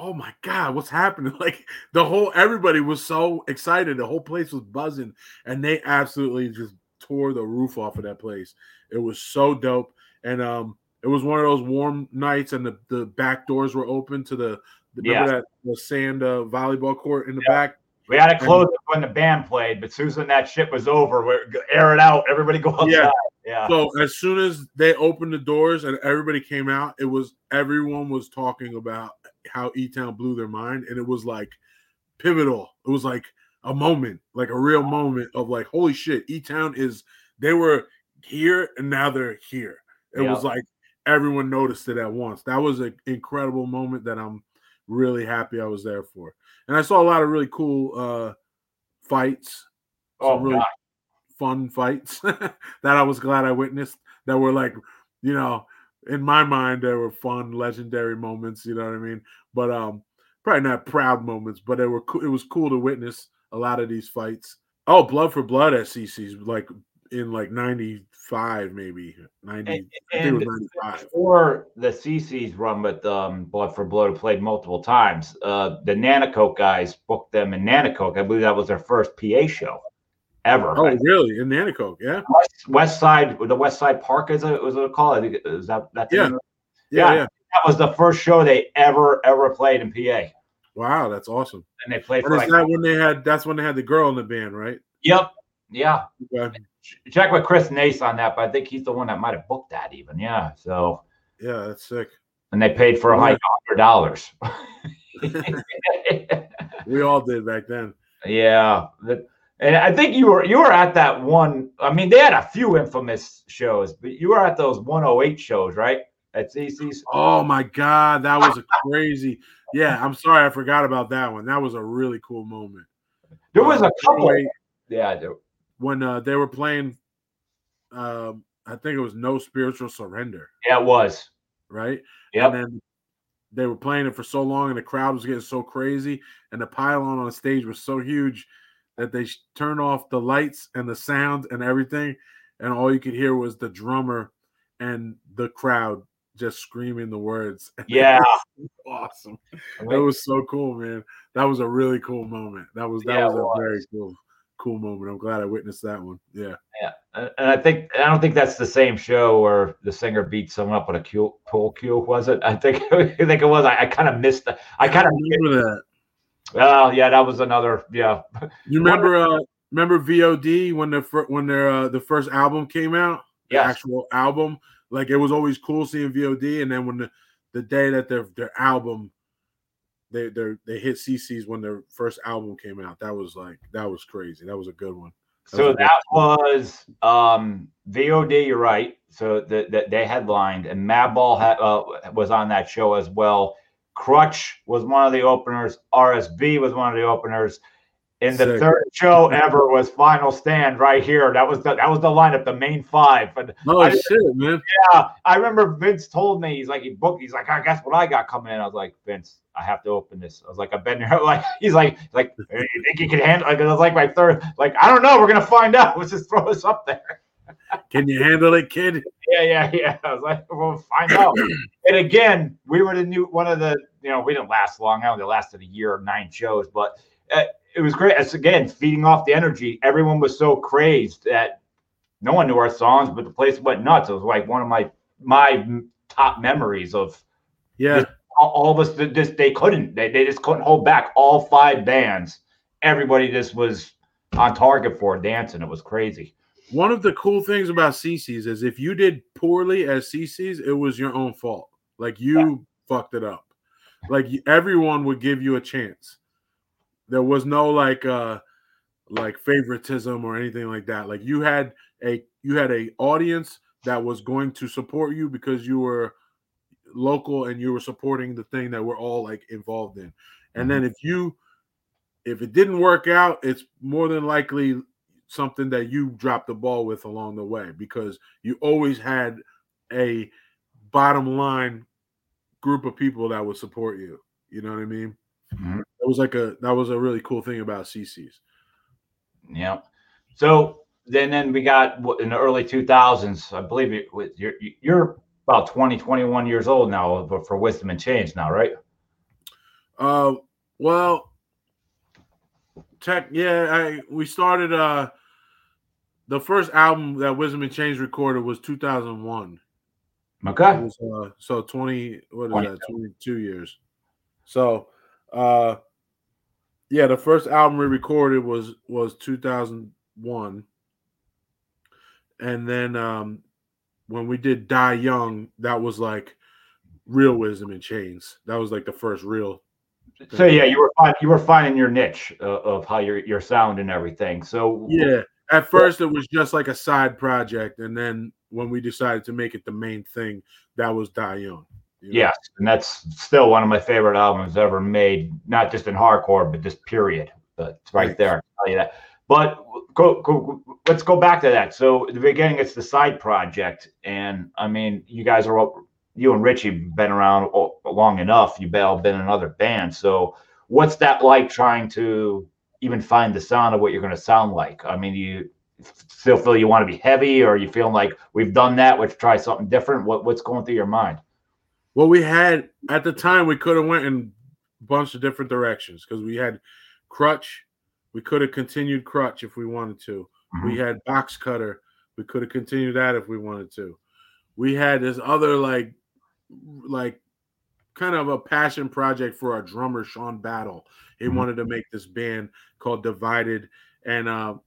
[SPEAKER 2] oh my god, what's happening? Like the whole everybody was so excited, the whole place was buzzing, and they absolutely just tore the roof off of that place. It was so dope, and um, it was one of those warm nights, and the the back doors were open to the. Remember
[SPEAKER 1] Yeah.
[SPEAKER 2] that the sand uh, volleyball court in the
[SPEAKER 1] Yeah.
[SPEAKER 2] back?
[SPEAKER 1] We had to close it when the band played, but Susan, that shit was over. we're air it out. Everybody go outside.
[SPEAKER 2] Yeah.
[SPEAKER 1] Yeah.
[SPEAKER 2] So as soon as they opened the doors and everybody came out, it was everyone was talking about how E Town blew their mind, and it was like pivotal. It was like a moment, like a real moment of like, holy shit, E Town is they were here and now they're here. It was like everyone noticed it at once. That was an incredible moment that I'm really happy I was there for. And I saw a lot of really cool uh fights
[SPEAKER 1] oh,
[SPEAKER 2] some really
[SPEAKER 1] God.
[SPEAKER 2] fun fights that I was glad I witnessed that were like, you know, in my mind there were fun legendary moments, you know what I mean? But um probably not proud moments, but they were cool. It was cool to witness a lot of these fights. Oh, blood for blood at CC's like in like 95 maybe 90
[SPEAKER 1] And-
[SPEAKER 2] I think it was 95.
[SPEAKER 1] Before the CC's run with um, Blood for Blood, played multiple times, uh, the Nanticoke guys booked them in Nanticoke. I believe that was their first PA show ever.
[SPEAKER 2] Oh, really? In Nanticoke, yeah.
[SPEAKER 1] West, West Side, the West Side Park, is it was it called? I think it- Is that that?
[SPEAKER 2] Yeah. Yeah,
[SPEAKER 1] Yeah.
[SPEAKER 2] yeah.
[SPEAKER 1] That was the first show they ever ever played in PA,
[SPEAKER 2] Wow, that's awesome.
[SPEAKER 1] and they played
[SPEAKER 2] And
[SPEAKER 1] for like.
[SPEAKER 2] that when they had that's when they had the girl in the band, right?
[SPEAKER 1] Yep. Yeah.
[SPEAKER 2] Okay.
[SPEAKER 1] Check with Chris Nace on that, but I think he's the one that might have booked that even. Yeah. So
[SPEAKER 2] Yeah, that's sick.
[SPEAKER 1] and they paid for a high hundred dollars.
[SPEAKER 2] We all did back then.
[SPEAKER 1] yeah. The- and I think you were you were at that one. I mean, they had a few infamous shows, but you were at those 108 shows, right? At CC's.
[SPEAKER 2] Oh my god, that was a crazy. Yeah, I'm sorry I forgot about that one. That was a really cool moment.
[SPEAKER 1] There was a
[SPEAKER 2] Uh,
[SPEAKER 1] couple.
[SPEAKER 2] anyway,
[SPEAKER 1] Yeah. There,
[SPEAKER 2] when uh, they were playing. Um, I think it was No Spiritual Surrender,
[SPEAKER 1] yeah, it was.
[SPEAKER 2] right?
[SPEAKER 1] Yeah.
[SPEAKER 2] And then they were playing it for so long, and the crowd was getting so crazy, and the pylon on the stage was so huge that they turned off the lights and the sound and everything, and all you could hear was the drummer and the crowd just screaming the words.
[SPEAKER 1] Yeah.
[SPEAKER 2] awesome. That was so cool, man. That was a really cool moment. That was that
[SPEAKER 1] Yeah,
[SPEAKER 2] was
[SPEAKER 1] it
[SPEAKER 2] a
[SPEAKER 1] was.
[SPEAKER 2] very cool cool moment. I'm glad I witnessed that one. Yeah.
[SPEAKER 1] Yeah, and I think I don't think that's the same show where the singer beat someone up with a cue, pool cue. Was it? I think I think it was. I, I kind of missed. The, I kind of.
[SPEAKER 2] remember that.
[SPEAKER 1] Oh yeah, that was another. Yeah,
[SPEAKER 2] You remember uh remember VOD when the fir- when their uh, the first album came out? The
[SPEAKER 1] Yes.
[SPEAKER 2] actual album. Like it was always cool seeing VOD and then when the the day that their their album they they they hit CC's when their first album came out. That was like that was crazy. That was a good one.
[SPEAKER 1] so
[SPEAKER 2] was
[SPEAKER 1] that was um VOD. You're right. So that the, they headlined, and Madball had, uh, was on that show as well. Crutch was one of the openers. RSB was one of the openers. And the
[SPEAKER 2] Sick.
[SPEAKER 1] third show ever was Final Stand right here. That was the that was the lineup, the main five. And
[SPEAKER 2] Oh
[SPEAKER 1] I-
[SPEAKER 2] shit, man.
[SPEAKER 1] Yeah, I remember Vince told me he's like he booked. He's like, I guess what I got coming in. I was like, Vince, I have to open this. I was like, I've been there. Like he's like, like, "Hey, you think you can handle? Like it was like my third. Like I don't know. We're gonna find out. Let's just throw us up there.
[SPEAKER 2] Can you handle it, kid?
[SPEAKER 1] Yeah, yeah, yeah. I was like, we'll find out. and again, we were the new one of the. You know, we didn't last long. I only lasted a year, nine shows, but uh, it was great. It's again feeding off the energy. Everyone was so crazed that no one knew our songs, but the place went nuts. It was like one of my my top memories of
[SPEAKER 2] Yeah.
[SPEAKER 1] all, all of us just they couldn't they, they just couldn't hold back all five bands everybody just was on target for dancing it was crazy
[SPEAKER 2] One of the cool things about CC's is if you did poorly as CC's, it was your own fault. Like you fucked it up. Like everyone would give you a chance. There was no like uh like favoritism or anything like that. Like you had a you had a audience that was going to support you because you were local and you were supporting the thing that we're all like involved in. And then if you if it didn't work out, it's more than likely something that you dropped the ball with along the way because you always had a bottom line group of people that would support you. You know what I mean?
[SPEAKER 1] Mhm.
[SPEAKER 2] It was like a that was a really cool thing about CC's.
[SPEAKER 1] yeah so then then we got in the early 2000s i believe it was you're you're about 20 21 years old now but for wisdom and chains now right
[SPEAKER 2] Uh, well, tech. Yeah, I we started. Uh, the first album that Wisdom and Chains recorded was 2001.
[SPEAKER 1] Okay.
[SPEAKER 2] Was, uh, so 20. What is
[SPEAKER 1] 22.
[SPEAKER 2] that? 22 years. So, uh, yeah, the first album we recorded was was 2001, and then um, when we did Die Young, that was like real Wisdom and Chains. That was like the first real
[SPEAKER 1] So yeah, you were you were finding your niche uh, of how your your sound and everything. So
[SPEAKER 2] Yeah. At first, it was just like a side project, and then when we decided to make it the main thing, that was Die Young. you know?
[SPEAKER 1] yes, and that's still one of my favorite albums ever made. Not just in hardcore, but just period. But it's right
[SPEAKER 2] Thanks.
[SPEAKER 1] there. I'll tell you that. But go, go, let's go back to that. So at the beginning, it's the side project, and I mean, you guys are all- you and Richie been around long enough. You've all been in other bands. So what's that like trying to even find the sound of what you're going to sound like? I mean, you still feel you want to be heavy, or you feeling like we've done that, let's try something different? What what's going through your mind?
[SPEAKER 2] Well, we had at the time we could have went in a bunch of different directions because we had Crutch. We could have continued Crutch if we wanted to. We
[SPEAKER 1] Mm-hmm.
[SPEAKER 2] had Box Cutter. We could have continued that if we wanted to. We had this other like, like, kind of a passion project for our drummer Sean Battle. He
[SPEAKER 1] Mhm.
[SPEAKER 2] wanted to make this band called Divided, and uh,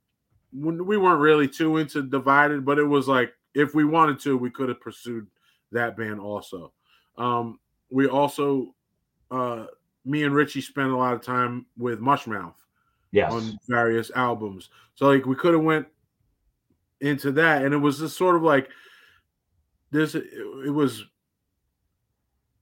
[SPEAKER 2] we weren't really too into Divided, but it was like if we wanted to, we could have pursued that band also. Um, we also, uh, me and Richie spent a lot of time with Mushmouth
[SPEAKER 1] Yes.
[SPEAKER 2] on various albums. So like we could have went into that, and it was just sort of like this. It was.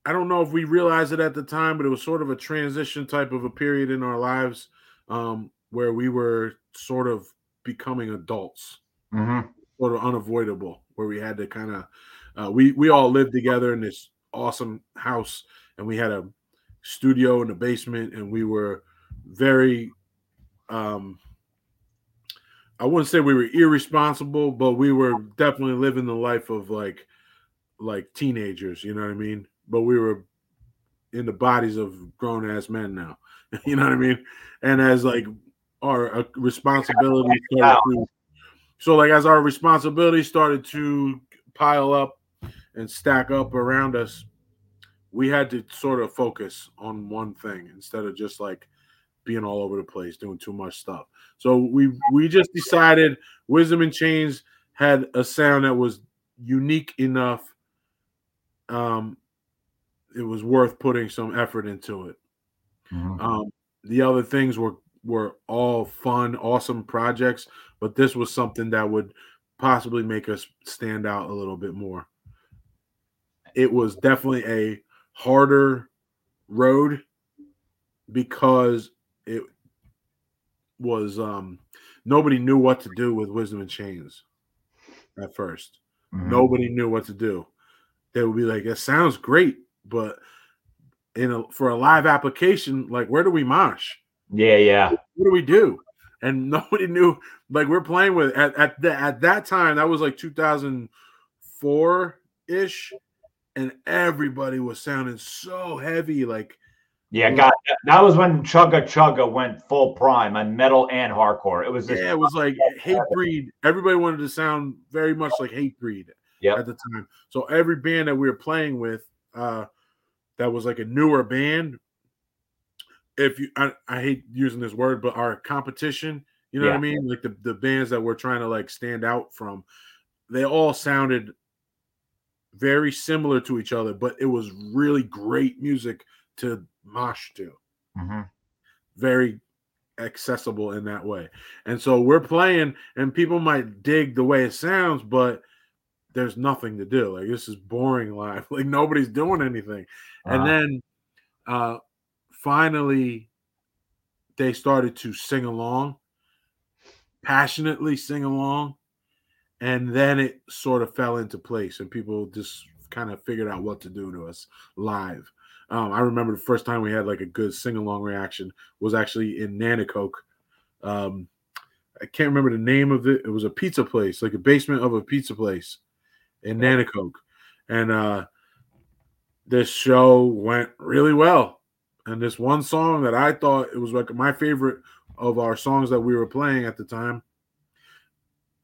[SPEAKER 2] I don't know if we realized it at the time, but it was sort of a transition type of a period in our lives um, where we were sort of becoming adults,
[SPEAKER 1] hmm
[SPEAKER 2] sort of unavoidable, where we had to kind of. Uh, we we all lived together in this awesome house, and we had a studio in the basement, and we were very um I wouldn't say we were irresponsible, but we were definitely living the life of like like teenagers, you know what I mean? But we were in the bodies of grown ass men now. you know what I mean? And as like our uh, responsibility started to, so like as our responsibility started to pile up and stack up around us, we had to sort of focus on one thing instead of just like being all over the place doing too much stuff. So we we just decided Wisdom and Chains had a sound that was unique enough. Um, it was worth putting some effort into it.
[SPEAKER 1] hmm
[SPEAKER 2] Um, the other things were were all fun, awesome projects, but this was something that would possibly make us stand out a little bit more. It was definitely a harder road because it was um nobody knew what to do with wisdom and chains at 1st
[SPEAKER 1] Mhm.
[SPEAKER 2] nobody knew what to do they would be like it sounds great but in a for a live application like where do we mosh
[SPEAKER 1] Yeah, yeah.
[SPEAKER 2] what do we do and nobody knew like we're playing with at at, the, at that time that was like 2004 ish and everybody was sounding so heavy like
[SPEAKER 1] Yeah. God, that was when Chugga Chugga went full prime on metal and hardcore. It was just,
[SPEAKER 2] Yeah, it was like hate breed. Everybody wanted to sound very much like Hatebreed
[SPEAKER 1] Yep.
[SPEAKER 2] at the time. So every band that we were playing with, uh, that was like a newer band. If you, I, I hate using this word, but our competition, you know what I mean? Like the, the bands that we're trying to like stand out from, they all sounded very similar to each other, but it was really great music to mosh to
[SPEAKER 1] Mhm.
[SPEAKER 2] very accessible in that way. And so we're playing, and people might dig the way it sounds, but there's nothing to do. Like this is boring live. Like nobody's doing anything. And
[SPEAKER 1] Uh-huh.
[SPEAKER 2] then uh finally they started to sing along, passionately sing along. And then it sort of fell into place, and people just kind of figured out what to do to us live. Um, I remember the first time we had like a good sing along reaction was actually in Nanticoke. Um, I can't remember the name of it. It was a pizza place, like a basement of a pizza place in Nanticoke. And uh, this show went really well. and this one song that I thought it was like my favorite of our songs that we were playing at the time.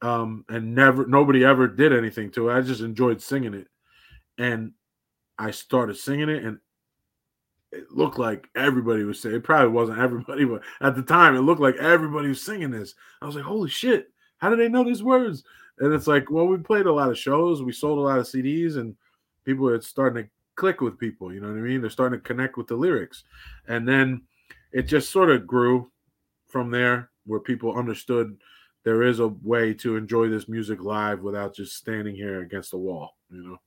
[SPEAKER 2] Um, and never nobody ever did anything to it. I just enjoyed singing it, and I started singing it, and it looked like everybody was saying. It probably wasn't everybody, but at the time, it looked like everybody was singing this. I was like, "Holy shit! How do they know these words?" And it's like, well, we played a lot of shows, we sold a lot of CDs, and people are starting to click with people. You know what I mean? They're starting to connect with the lyrics, and then it just sort of grew from there, where people understood there is a way to enjoy this music live without just standing here against the wall. You know.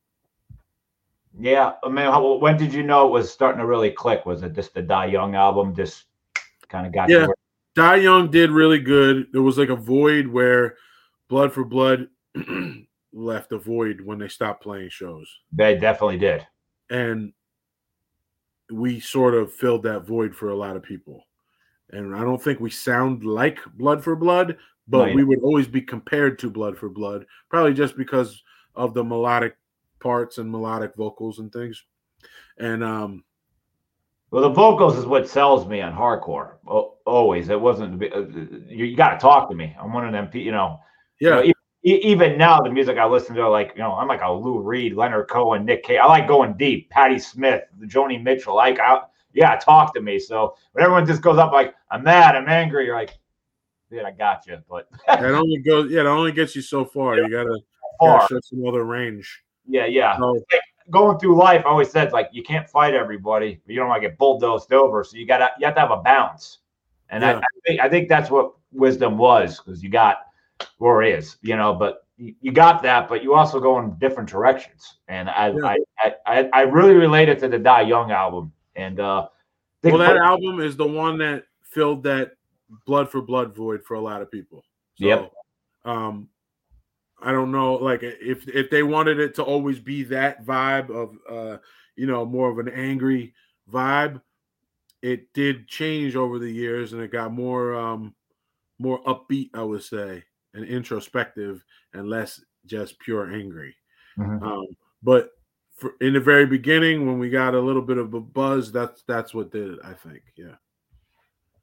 [SPEAKER 1] Yeah, I mean, how, when did you know it was starting to really click? Was it just the Die Young album? Just kind of got
[SPEAKER 2] yeah. Die Young did really good. There was like a void where Blood for Blood left a void when they stopped playing shows.
[SPEAKER 1] They definitely did,
[SPEAKER 2] and we sort of filled that void for a lot of people. And I don't think we sound like Blood for Blood, but no, we would always be compared to Blood for Blood, probably just because of the melodic parts and melodic vocals and things. And um
[SPEAKER 1] well, the vocals is what sells me on hardcore. Always, it wasn't. Uh, you, you got to talk to me. I'm one of them. You know.
[SPEAKER 2] Yeah.
[SPEAKER 1] You know, even, even now, the music I listen to, like you know, I'm like a Lou Reed, Leonard Cohen, Nick Cave. I like going deep. Patti Smith, Joni Mitchell. Like, I, yeah, talk to me. So when everyone just goes up like, I'm mad, I'm angry, you're like, dude, I got you. But
[SPEAKER 2] it only goes, yeah, it only gets you so far. Yeah, you gotta, gotta show some other range.
[SPEAKER 1] Yeah, yeah. So, going through life, I always said like you can't fight everybody, but you don't want to get bulldozed over. So you gotta you have to have a balance. And yeah. I, I, think I think that's what wisdom was because you got or is, you know, but you got that, but you also go in different directions. And I yeah. I, I, I really related to the Die Young album. And uh
[SPEAKER 2] well that album is the one that filled that blood for blood void for a lot of people.
[SPEAKER 1] So, yep.
[SPEAKER 2] Um, I don't know, like if if they wanted it to always be that vibe of uh, you know, more of an angry vibe, it did change over the years and it got more um more upbeat, I would say, and introspective and less just pure angry. Mm-hmm. Um, but for, in the very beginning, when we got a little bit of a buzz, that's that's what did it, I think. Yeah.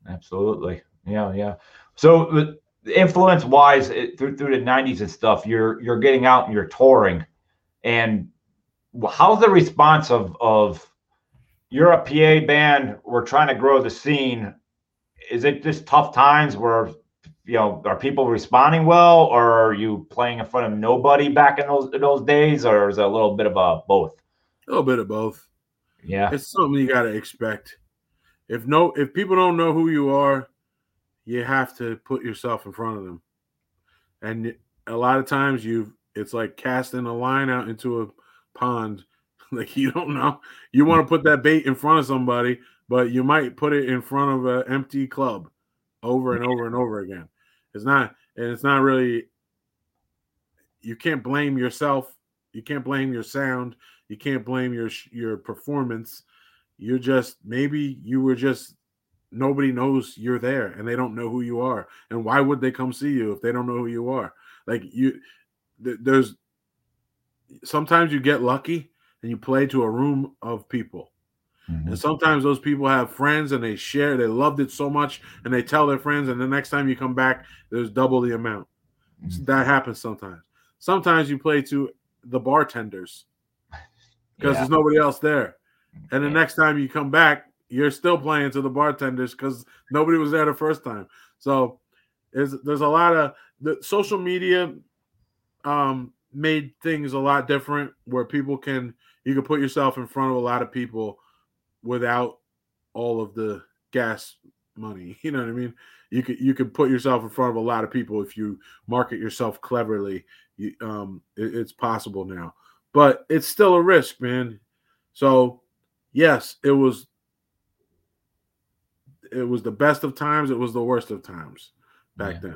[SPEAKER 1] Absolutely. Yeah, yeah. So influence wise through through the 90s and stuff, you're you're getting out and you're touring. And how's the response of of you're a PA band, we're trying to grow the scene. Is it just tough times where you know, are people responding well, or are you playing in front of nobody back in those in those days, or is it a little bit of a both?
[SPEAKER 2] A little bit of both.
[SPEAKER 1] Yeah,
[SPEAKER 2] it's something you got to expect. If no, if people don't know who you are, you have to put yourself in front of them. And a lot of times you it's like casting a line out into a pond. Like you don't know. You want to put that bait in front of somebody, but you might put it in front of an empty club over and over and over again. It's not and it's not really you can't blame yourself. You can't blame your sound. You can't blame your your performance. You're just maybe you were just nobody knows you're there and they don't know who you are and why would they come see you if they don't know who you are like you th- there's sometimes you get lucky and you play to a room of people mm-hmm. and sometimes those people have friends and they share they loved it so much and they tell their friends and the next time you come back there's double the amount mm-hmm. that happens sometimes sometimes you play to the bartenders because yeah. there's nobody else there and the next time you come back you're still playing to the bartenders because nobody was there the first time. So there's there's a lot of the social media um made things a lot different where people can you can put yourself in front of a lot of people without all of the gas money. You know what I mean? You could you could put yourself in front of a lot of people if you market yourself cleverly. You, um, it, it's possible now, but it's still a risk, man. So yes, it was it was the best of times, it was the worst of times back yeah. then.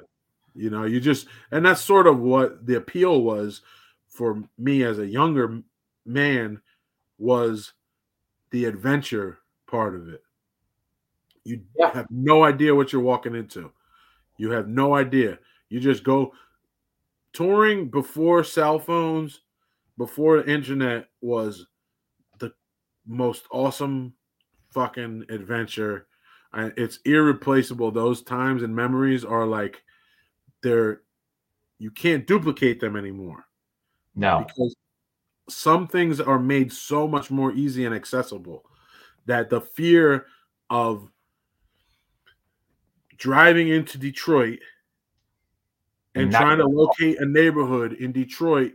[SPEAKER 2] You know, you just and that's sort of what the appeal was for me as a younger man was the adventure part of it. You yeah. have no idea what you're walking into. You have no idea. You just go touring before cell phones, before the internet was the most awesome fucking adventure. I, it's irreplaceable. Those times and memories are like they're you can't duplicate them anymore
[SPEAKER 1] No.
[SPEAKER 2] because some things are made so much more easy and accessible that the fear of driving into Detroit and
[SPEAKER 1] Not-
[SPEAKER 2] trying to locate a neighborhood in Detroit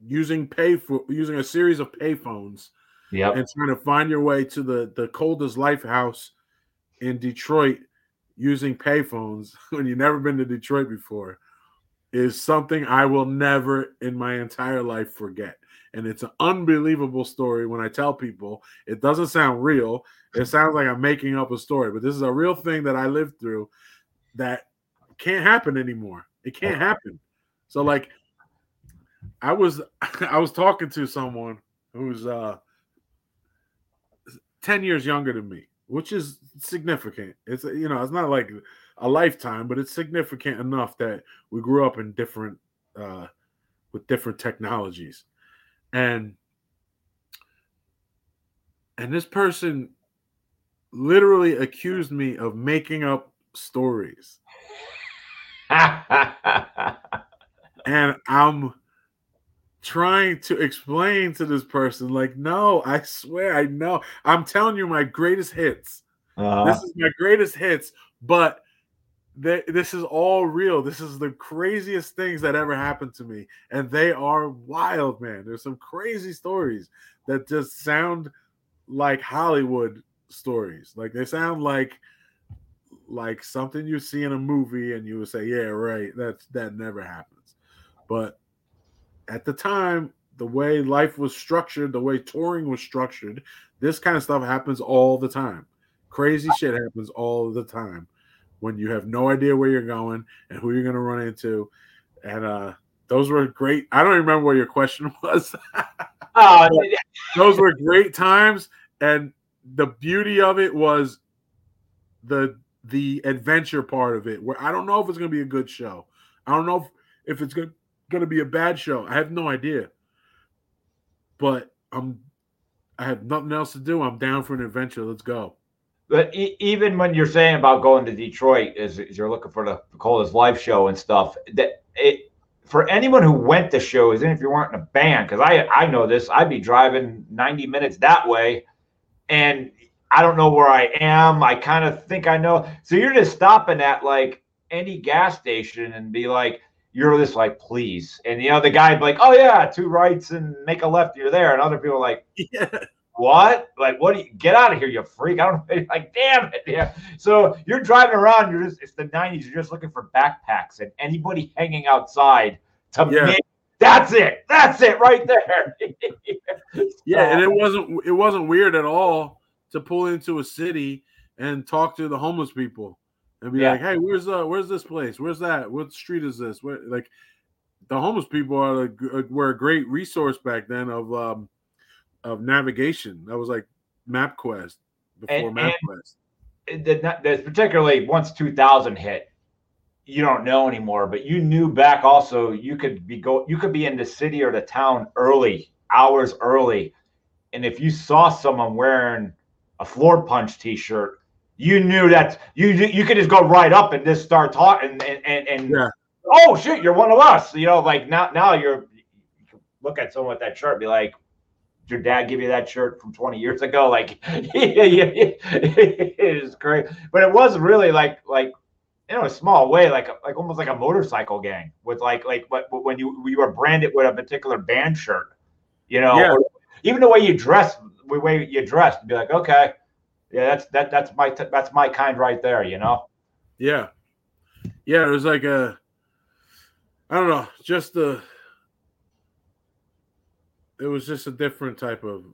[SPEAKER 2] using pay for using a series of payphones
[SPEAKER 1] Yep.
[SPEAKER 2] and trying to find your way to the the Cold As Life house in Detroit using payphones when you've never been to Detroit before is something I will never in my entire life forget. And it's an unbelievable story when I tell people it doesn't sound real. It sounds like I'm making up a story, but this is a real thing that I lived through that can't happen anymore. It can't happen. So like I was I was talking to someone who's uh 10 years younger than me, which is significant. It's you know, it's not like a lifetime, but it's significant enough that we grew up in different uh with different technologies. And and this person literally accused me of making up stories. And I'm trying to explain to this person, like, no, I swear I know. I'm telling you my greatest hits.
[SPEAKER 1] Uh,
[SPEAKER 2] This is my greatest hits, but th- this is all real. This is the craziest things that ever happened to me. And they are wild, man. There's some crazy stories that just sound like Hollywood stories. Like they sound like like something you see in a movie and you would say, Yeah, right, that's that never happens. But at the time, the way life was structured, the way touring was structured, this kind of stuff happens all the time. Crazy shit happens all the time when you have no idea where you're going and who you're going to run into. And uh those were great. I don't remember what your question was.
[SPEAKER 1] oh,
[SPEAKER 2] those were great times and the beauty of it was the the adventure part of it where I don't know if it's going to be a good show. I don't know if, if it's going to be a bad show. I have no idea. But I'm I have nothing else to do. I'm down for an adventure. Let's go.
[SPEAKER 1] But even when you're saying about going to Detroit, as, as you're looking for the coldest live show and stuff, that it for anyone who went to shows, and if you weren't in a band, because I I know this, I'd be driving 90 minutes that way, and I don't know where I am. I kind of think I know. So you're just stopping at like any gas station and be like, you're just like, please, and you know the guy'd like, oh yeah, two rights and make a left, you're there, and other people like
[SPEAKER 2] Yeah.
[SPEAKER 1] What? Like, what do you get out of here, you freak? I don't know. Like, damn it. Yeah. So you're driving around, you're just, it's the 90s, you're just looking for backpacks and anybody hanging outside to
[SPEAKER 2] Yeah.
[SPEAKER 1] make, that's it. That's it right there.
[SPEAKER 2] Yeah, and it wasn't it wasn't weird at all to pull into a city and talk to the homeless people and be
[SPEAKER 1] Yeah.
[SPEAKER 2] like, "Hey, where's uh where's this place? Where's that? What street is this?" Where like the homeless people are were a great resource back then of um of navigation. That was like MapQuest before
[SPEAKER 1] And- and-
[SPEAKER 2] MapQuest.
[SPEAKER 1] there's particularly once 2000 hit you don't know anymore but you knew back also you could be go you could be in the city or the town early hours early and if you saw someone wearing a Floorpunch t-shirt you knew that you you could just go right up and just start talking and and, and, and
[SPEAKER 2] Yeah.
[SPEAKER 1] oh shit you're one of us you know like now now you're you look at someone with that shirt be like your dad give you that shirt from 20 years ago like it is great but it was really like like you know a small way like like almost like a motorcycle gang with like like what when you you were branded with a particular band shirt you know
[SPEAKER 2] Yeah.
[SPEAKER 1] even the way you dress the way you dressed to be like okay yeah that's that that's my that's my kind right there you know
[SPEAKER 2] Yeah. Yeah, it was like a I don't know, just the it was just a different type of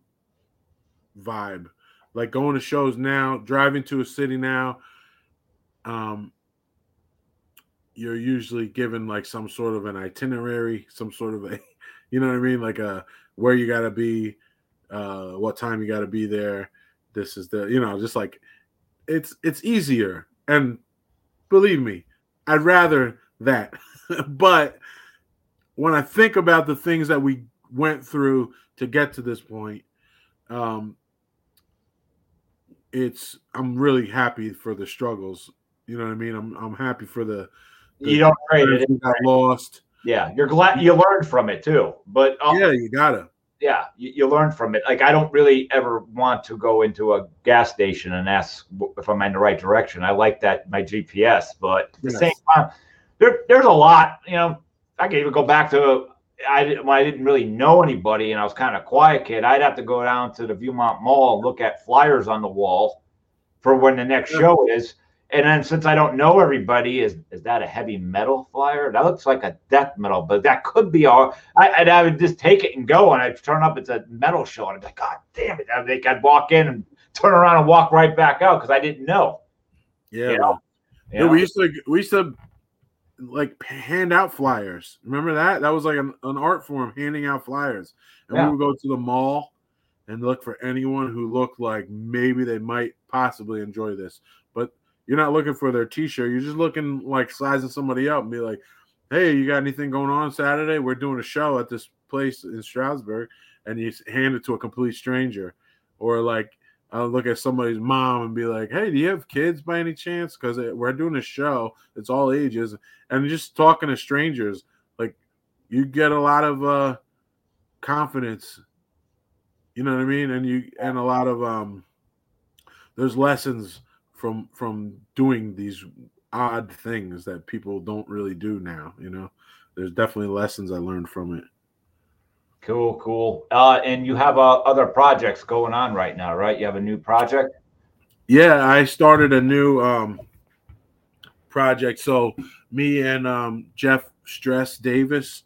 [SPEAKER 2] vibe. Like going to shows now, driving to a city now, um you're usually given like some sort of an itinerary, some sort of a you know what I mean, like a where you got to be, uh what time you got to be there. This is the, you know, just like it's it's easier and believe me, I'd rather that. but when I think about the things that we went through to get to this point, um, it's I'm really happy for the struggles. You know what I mean? I'm I'm happy for the, the
[SPEAKER 1] You don't trade it.
[SPEAKER 2] got lost.
[SPEAKER 1] Yeah, you're glad you learned from it too. But uh,
[SPEAKER 2] Yeah, you gotta.
[SPEAKER 1] yeah, you, you learn from it. Like I don't really ever want to go into a gas station and ask if I'm in the right direction. I like that my GPS, but at the
[SPEAKER 2] Yes.
[SPEAKER 1] same time, there there's a lot. You know, I can even go back to I didn't when I didn't really know anybody and I was kind of a quiet kid. I'd have to go down to the Viewmont Mall and look at flyers on the wall for when the next
[SPEAKER 2] Yeah.
[SPEAKER 1] show is. And then since I don't know everybody, is is that a heavy metal flyer? That looks like a death metal, but that could be all. I, I'd I would just take it and go, and I'd turn up. It's a metal show, and I'd be like, God damn it! I'd, think I'd walk in and turn around and walk right back out because I didn't know.
[SPEAKER 2] Yeah.
[SPEAKER 1] Yeah. you
[SPEAKER 2] Yeah,
[SPEAKER 1] know?
[SPEAKER 2] we used to we used to like hand out flyers. Remember that? That was like an, an art form, handing out flyers. And
[SPEAKER 1] Yeah.
[SPEAKER 2] we would go to the mall and look for anyone who looked like maybe they might possibly enjoy this. But you're not looking for their t-shirt. You're just looking like sizing somebody up and be like, hey, you got anything going on Saturday? We're doing a show at this place in Stroudsburg." and you hand it to a complete stranger. Or like I'll look at somebody's mom and be like, "Hey, do you have kids by any chance? Because we're doing a show. It's all ages, and just talking to strangers, like you get a lot of uh confidence. You know what I mean? And you and a lot of um. There's lessons from from doing these odd things that people don't really do now. You know, there's definitely lessons I learned from it.
[SPEAKER 1] Cool, cool. Uh, and you have uh, other projects going on right now, right? You have a new project.
[SPEAKER 2] Yeah, I started a new um project. So me and um Jeff Stress Davis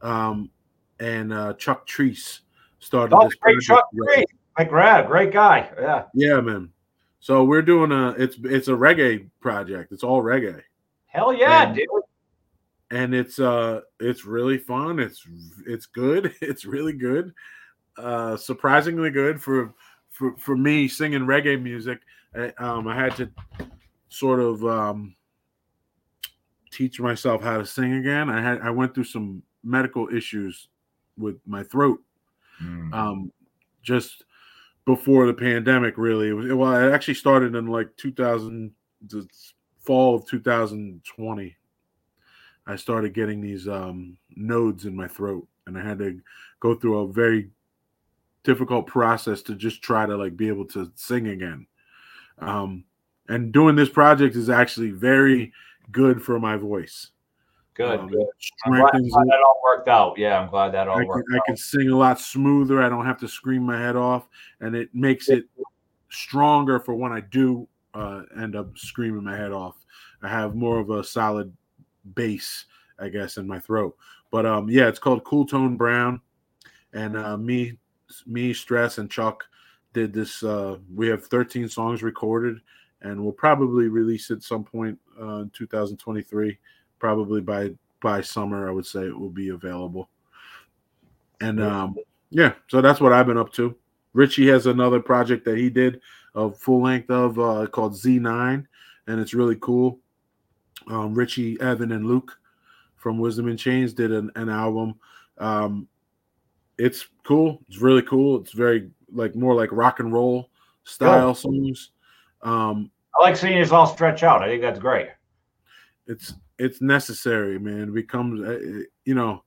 [SPEAKER 2] um and uh Chuck Treece started
[SPEAKER 1] Oh,
[SPEAKER 2] this
[SPEAKER 1] great, Chuck.
[SPEAKER 2] together.
[SPEAKER 1] Great, like Rad, great guy. Yeah.
[SPEAKER 2] Yeah, man. So we're doing a it's it's a reggae project. It's all reggae.
[SPEAKER 1] Hell yeah,
[SPEAKER 2] And-
[SPEAKER 1] dude.
[SPEAKER 2] And it's uh it's really fun. It's it's good. It's really good. Uh surprisingly good for for for me singing reggae music. I, um I had to sort of um teach myself how to sing again. I had I went through some medical issues with my throat
[SPEAKER 1] Mm.
[SPEAKER 2] um just before the pandemic really it was well it actually started in like 2000 the fall of 2020 i started getting these um nodes in my throat and i had to go through a very difficult process to just try to like be able to sing again um and doing this project is actually very good for my voice
[SPEAKER 1] Good.
[SPEAKER 2] Um,
[SPEAKER 1] good.
[SPEAKER 2] it
[SPEAKER 1] I'm glad, glad that all worked out. Yeah, I'm glad that all
[SPEAKER 2] I can,
[SPEAKER 1] worked
[SPEAKER 2] I can sing a lot smoother. I don't have to scream my head off, and it makes it stronger for when I do uh, end up screaming my head off. I have more of a solid bass, I guess, in my throat. But um, yeah, it's called Cool Tone Brown, and uh, me, me, Stress, and Chuck did this. Uh, we have 13 songs recorded, and we'll probably release it some point uh, in 2023 probably by by summer i would say it will be available. And um yeah so that's what i've been up to. Richie has another project that he did a full length of uh called z9 and it's really cool um richie evan and luke from wisdom and chains did an, an album. Um it's cool. It's really cool. It's very like more like rock and roll style songs. Um
[SPEAKER 1] I like seeing us all stretch out. I think that's great.
[SPEAKER 2] it's it's necessary man. It becomes uh, uh, you know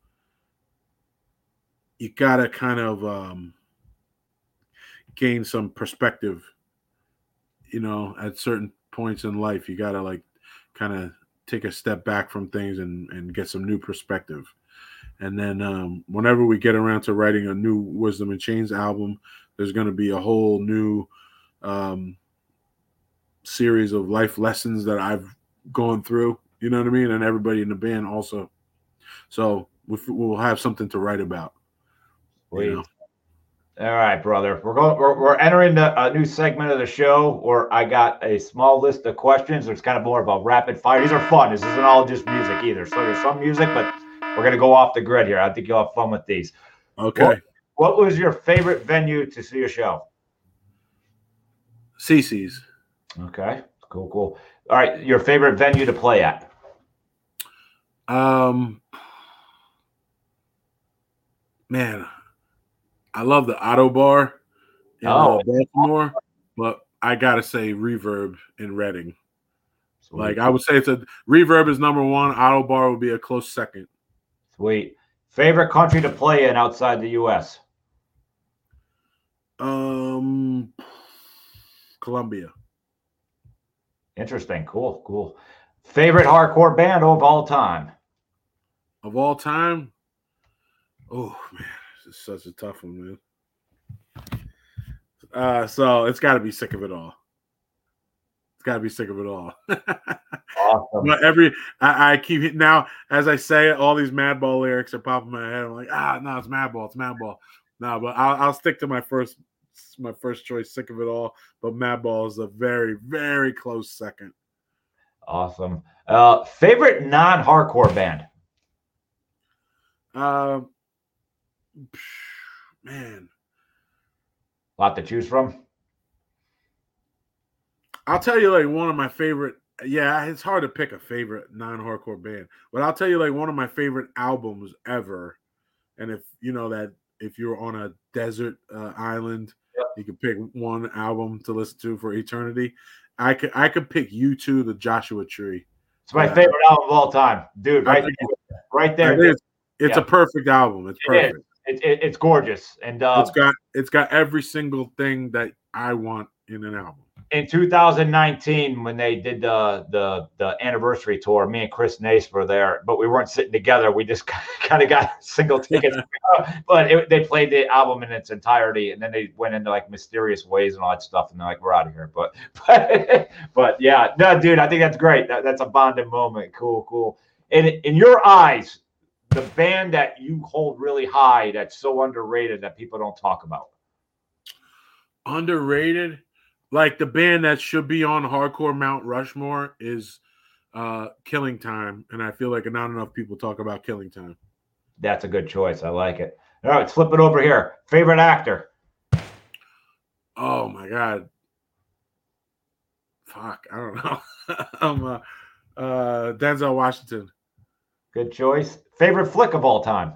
[SPEAKER 2] you gotta kind of um gain some perspective you know at certain points in life. You gotta like kind of take a step back from things and and get some new perspective and then um whenever we get around to writing a new wisdom and chains album there's going to be a whole new um series of life lessons that i've gone through you know what I mean? And everybody in the band also. So we- we'll have something to write about. you know?
[SPEAKER 1] All right, brother. We're going. We're, we're entering the, a new segment of the show where I got a small list of questions. It's kind of more of a rapid fire. These are fun. This isn't all just music either. So there's some music, but we're gonna go off the grid here. I think you'll have fun with these.
[SPEAKER 2] Okay.
[SPEAKER 1] What- What was your favorite venue to see a show?
[SPEAKER 2] CC's.
[SPEAKER 1] Okay, cool, cool. All right, your favorite venue to play at?
[SPEAKER 2] Um, man, I love the Ottobar in uh,
[SPEAKER 1] Oh.
[SPEAKER 2] Baltimore, but I gotta say Reverb in Reading. Like I would say it's a Reverb is number one. Ottobar would be a close second.
[SPEAKER 1] Sweet. Favorite country to play in outside the U.S.
[SPEAKER 2] Um, Colombia.
[SPEAKER 1] Interesting. Cool. Cool. Favorite hardcore band of all time.
[SPEAKER 2] Of all time. Oh man, is such a tough one, man. Uh, so it's got to be sick of it all. It's got to be sick of it all.
[SPEAKER 1] Awesome.
[SPEAKER 2] But every I, I keep now as I say it, all these Madball lyrics are popping in my head. I'm like, ah, no, it's Madball, it's Madball. No, but I'll, I'll stick to my first my first choice. Sick of it all, but Madball is a very very close second.
[SPEAKER 1] Awesome. Uh, favorite non-hardcore band.
[SPEAKER 2] Um, man,
[SPEAKER 1] lot to choose from.
[SPEAKER 2] I'll tell you like one of my favorite. Yeah, it's hard to pick a favorite non-hardcore band, but I'll tell you like one of my favorite albums ever. And if you know that if you're on a desert uh, island, yep. you can pick one album to listen to for eternity. I could I could pick U2, the Joshua Tree.
[SPEAKER 1] It's my favorite album of all time, dude. Right, there, right there.
[SPEAKER 2] It is. It's yeah. a perfect album. It's perfect.
[SPEAKER 1] It it, it's gorgeous, and uh,
[SPEAKER 2] it's got it's got every single thing that I want in an album
[SPEAKER 1] in 2019 when they did the the the anniversary tour, me and Chris Nace were there, but we weren't sitting together. We just kind of got single tickets, but it, they played the album in its entirety, and then they went into like mysterious ways and all that stuff, and they're like, "We're out of here." But but but yeah, no, dude, I think that's great. That, that's a bonding moment. Cool, cool. And in your eyes, the band that you hold really high, that's so underrated that people don't talk about.
[SPEAKER 2] Underrated like the band that should be on hardcore Mount Rushmore is uh Killing Time, and I feel like not enough people talk about Killing Time.
[SPEAKER 1] That's a good choice. I like it. All right, flip it over here. Favorite actor?
[SPEAKER 2] Oh my god. Fuck, I don't know. um, uh, uh, Denzel Washington.
[SPEAKER 1] Good choice. Favorite flick of all time?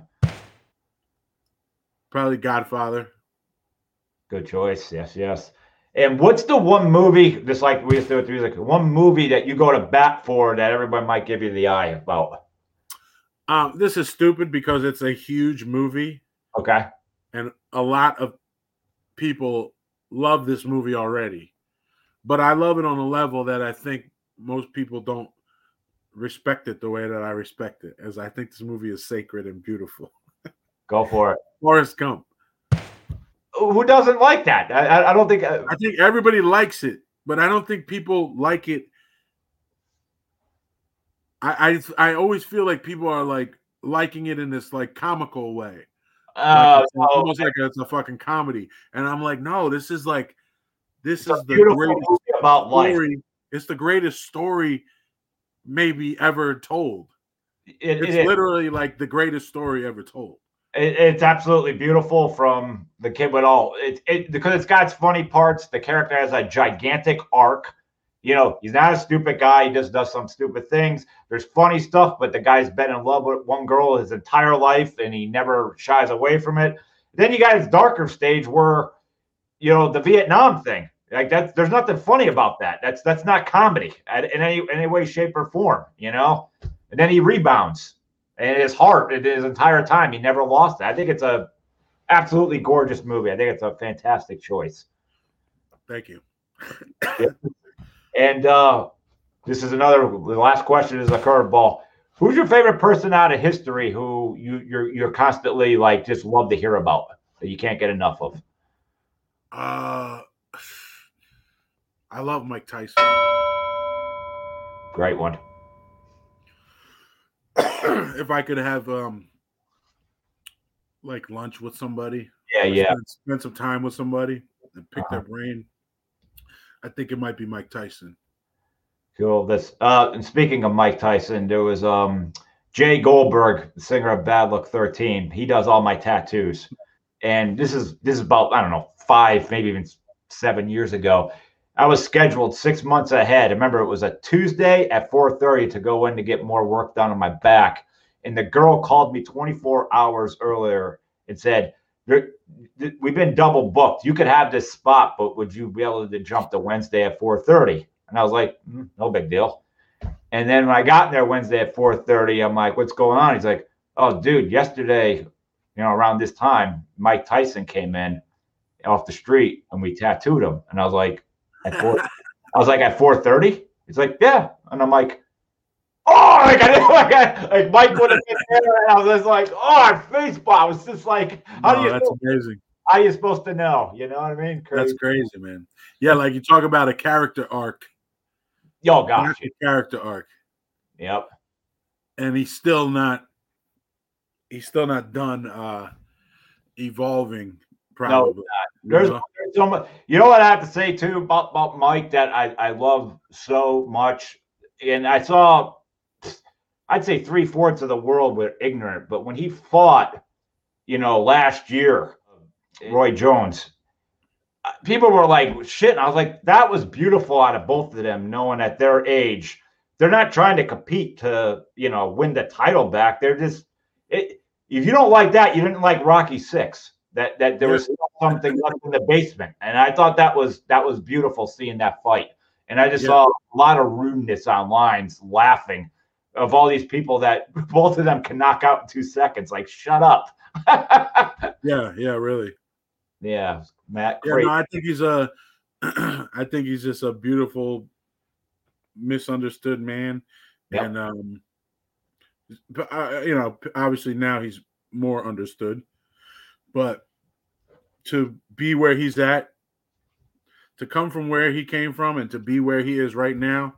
[SPEAKER 2] Probably Godfather.
[SPEAKER 1] Good choice. Yes, yes. And what's the one movie, just like we used to do like one movie that you go to bat for that everybody might give you the eye about?
[SPEAKER 2] Um, this is stupid because it's a huge movie.
[SPEAKER 1] Okay.
[SPEAKER 2] And a lot of people love this movie already. But I love it on a level that I think most people don't respect it the way that I respect it, as I think this movie is sacred and beautiful.
[SPEAKER 1] Go for it.
[SPEAKER 2] Forrest Gump
[SPEAKER 1] who doesn't like that? I, I don't think. Uh,
[SPEAKER 2] I think everybody likes it, but I don't think people like it. I, I I always feel like people are like liking it in this like comical way.
[SPEAKER 1] Uh,
[SPEAKER 2] like no. almost like it's a fucking comedy, and I'm like, no, this is like this it's is the greatest
[SPEAKER 1] about story.
[SPEAKER 2] Life. It's the greatest story maybe ever told.
[SPEAKER 1] It,
[SPEAKER 2] it's
[SPEAKER 1] it
[SPEAKER 2] literally like the greatest story ever told.
[SPEAKER 1] It, it's absolutely beautiful from the kid with all it, it because it's got its funny parts. The character has a gigantic arc. You know, he's not a stupid guy. He just does some stupid things. There's funny stuff, but the guy's been in love with one girl his entire life and he never shies away from it. Then you got his darker stage where, you know, the Vietnam thing. Like that, there's nothing funny about that. That's that's not comedy in any any way, shape, or form. You know. And then he rebounds and his heart his entire time. He never lost it. I think it's a absolutely gorgeous movie. I think it's a fantastic choice.
[SPEAKER 2] Thank you.
[SPEAKER 1] and uh, this is another. The last question is a curveball. Who's your favorite person out of history who you you're you're constantly like just love to hear about that you can't get enough of?
[SPEAKER 2] Uh, I love Mike Tyson.
[SPEAKER 1] Great one.
[SPEAKER 2] if I could have um like lunch with somebody.
[SPEAKER 1] Yeah, yeah.
[SPEAKER 2] Spend, spend, some time with somebody and pick uh-huh. their brain. I think it might be Mike Tyson.
[SPEAKER 1] Cool. This uh and speaking of Mike Tyson, there was um Jay Goldberg, the singer of Bad Luck 13. He does all my tattoos. And this is this is about, I don't know, five, maybe even seven years ago. I was scheduled six months ahead. I remember it was a Tuesday at 4:30 to go in to get more work done on my back. And the girl called me 24 hours earlier and said, we've been double booked. You could have this spot, but would you be able to jump to Wednesday at 4:30? And I was like, mm, no big deal. And then when I got there Wednesday at 4:30, I'm like, what's going on? He's like, oh, dude, yesterday, you know, around this time, Mike Tyson came in off the street and we tattooed him. And I was like, four, I was like at 4:30. He's like, yeah. And I'm like, oh, like I didn't like, I, like Mike would have been there, and I was just like, oh, I face I was just like, how do you?
[SPEAKER 2] that's
[SPEAKER 1] know?
[SPEAKER 2] amazing.
[SPEAKER 1] How you supposed to know? You know what I mean?
[SPEAKER 2] That's crazy, man. Yeah, like you talk about a character arc.
[SPEAKER 1] Yo, gosh,
[SPEAKER 2] character arc.
[SPEAKER 1] Yep.
[SPEAKER 2] And he's still not. He's still not done uh evolving. Probably.
[SPEAKER 1] No, there's, there's so much. You know what I have to say too about, about Mike that I I love so much, and I saw. I'd say three fourths of the world were ignorant, but when he fought, you know, last year, Roy Jones, uh, people were like, shit. And I was like, that was beautiful out of both of them, knowing at their age, they're not trying to compete to, you know, win the title back. They're just, it, if you don't like that, you didn't like Rocky Six. That that there was something left in the basement, and I thought that was that was beautiful seeing that fight. And I just yeah. saw a lot of rudeness online, laughing of all these people that both of them can knock out in two seconds. Like, shut up.
[SPEAKER 2] yeah, yeah, really.
[SPEAKER 1] Yeah, Matt.
[SPEAKER 2] Yeah, no, I think he's a. I think he's just a beautiful, misunderstood man, yep. and um, but uh, you know, obviously now he's more understood, but to be where he's at, to come from where he came from, and to be where he is right now,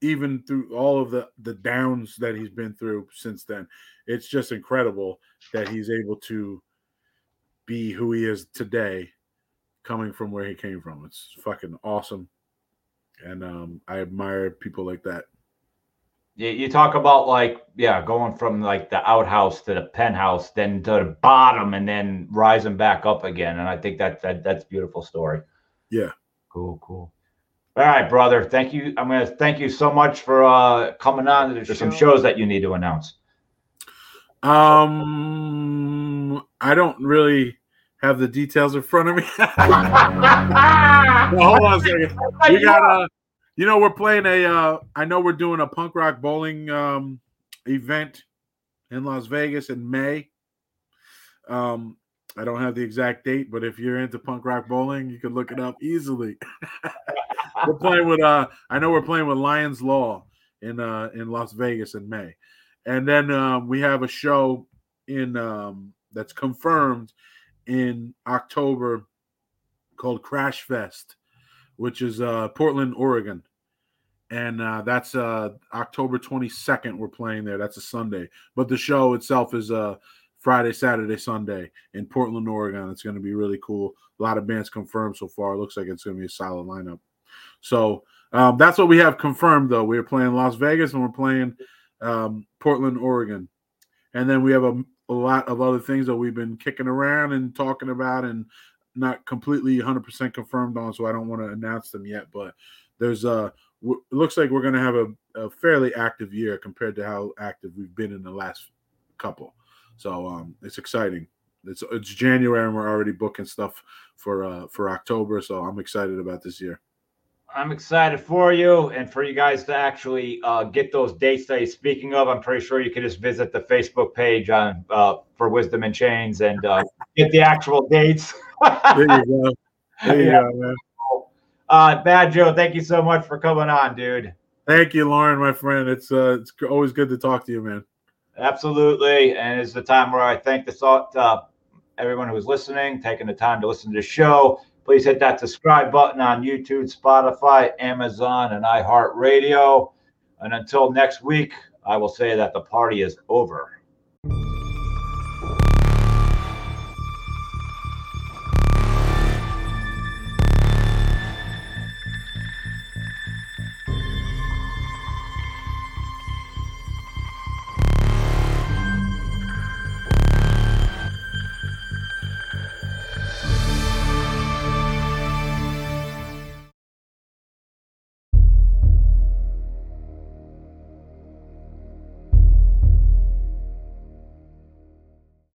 [SPEAKER 2] even through all of the the downs that he's been through since then, it's just incredible that he's able to be who he is today, coming from where he came from. It's fucking awesome, and um, I admire people like that.
[SPEAKER 1] You, you talk about like yeah, going from like the outhouse to the penthouse, then to the bottom, and then rising back up again. And I think that that that's beautiful story.
[SPEAKER 2] Yeah.
[SPEAKER 1] Cool. Cool. All right, brother. Thank you. I'm gonna thank you so much for uh coming on. There's some shows that you need to announce.
[SPEAKER 2] Um, I don't really have the details in front of me. well, hold on a second. We got uh you know we're playing a uh I know we're doing a punk rock bowling um event in Las Vegas in May. Um I don't have the exact date, but if you're into punk rock bowling, you can look it up easily. we're playing with uh I know we're playing with Lions Law in uh in Las Vegas in May. And then um, we have a show in um that's confirmed in October called Crash Fest, which is uh, Portland, Oregon. And uh, that's uh, October 22nd. We're playing there. That's a Sunday. But the show itself is uh, Friday, Saturday, Sunday in Portland, Oregon. It's going to be really cool. A lot of bands confirmed so far. It looks like it's going to be a solid lineup. So um, that's what we have confirmed, though. We're playing Las Vegas and we're playing um, Portland, Oregon. And then we have a, a lot of other things that we've been kicking around and talking about and not completely 100% confirmed on so i don't want to announce them yet but there's a it looks like we're going to have a, a, fairly active year compared to how active we've been in the last couple so um, it's exciting it's it's january and we're already booking stuff for uh for october so i'm excited about this year
[SPEAKER 1] I'm excited for you and for you guys to actually uh, get those dates that you're speaking of. I'm pretty sure you can just visit the Facebook page on uh, for Wisdom in Chains and uh, get the actual dates. there you go. There you yeah. go, man. Uh, Mad Joe, thank you so much for coming on, dude.
[SPEAKER 2] Thank you, Loren, my friend. It's uh, it's always good to talk to you, man.
[SPEAKER 1] Absolutely, and it's the time where I thank the thought uh, everyone who's listening, taking the time to listen to the show. Please hit that subscribe button on YouTube, Spotify, Amazon, and iHeartRadio. And until next week, I will say that the party is over.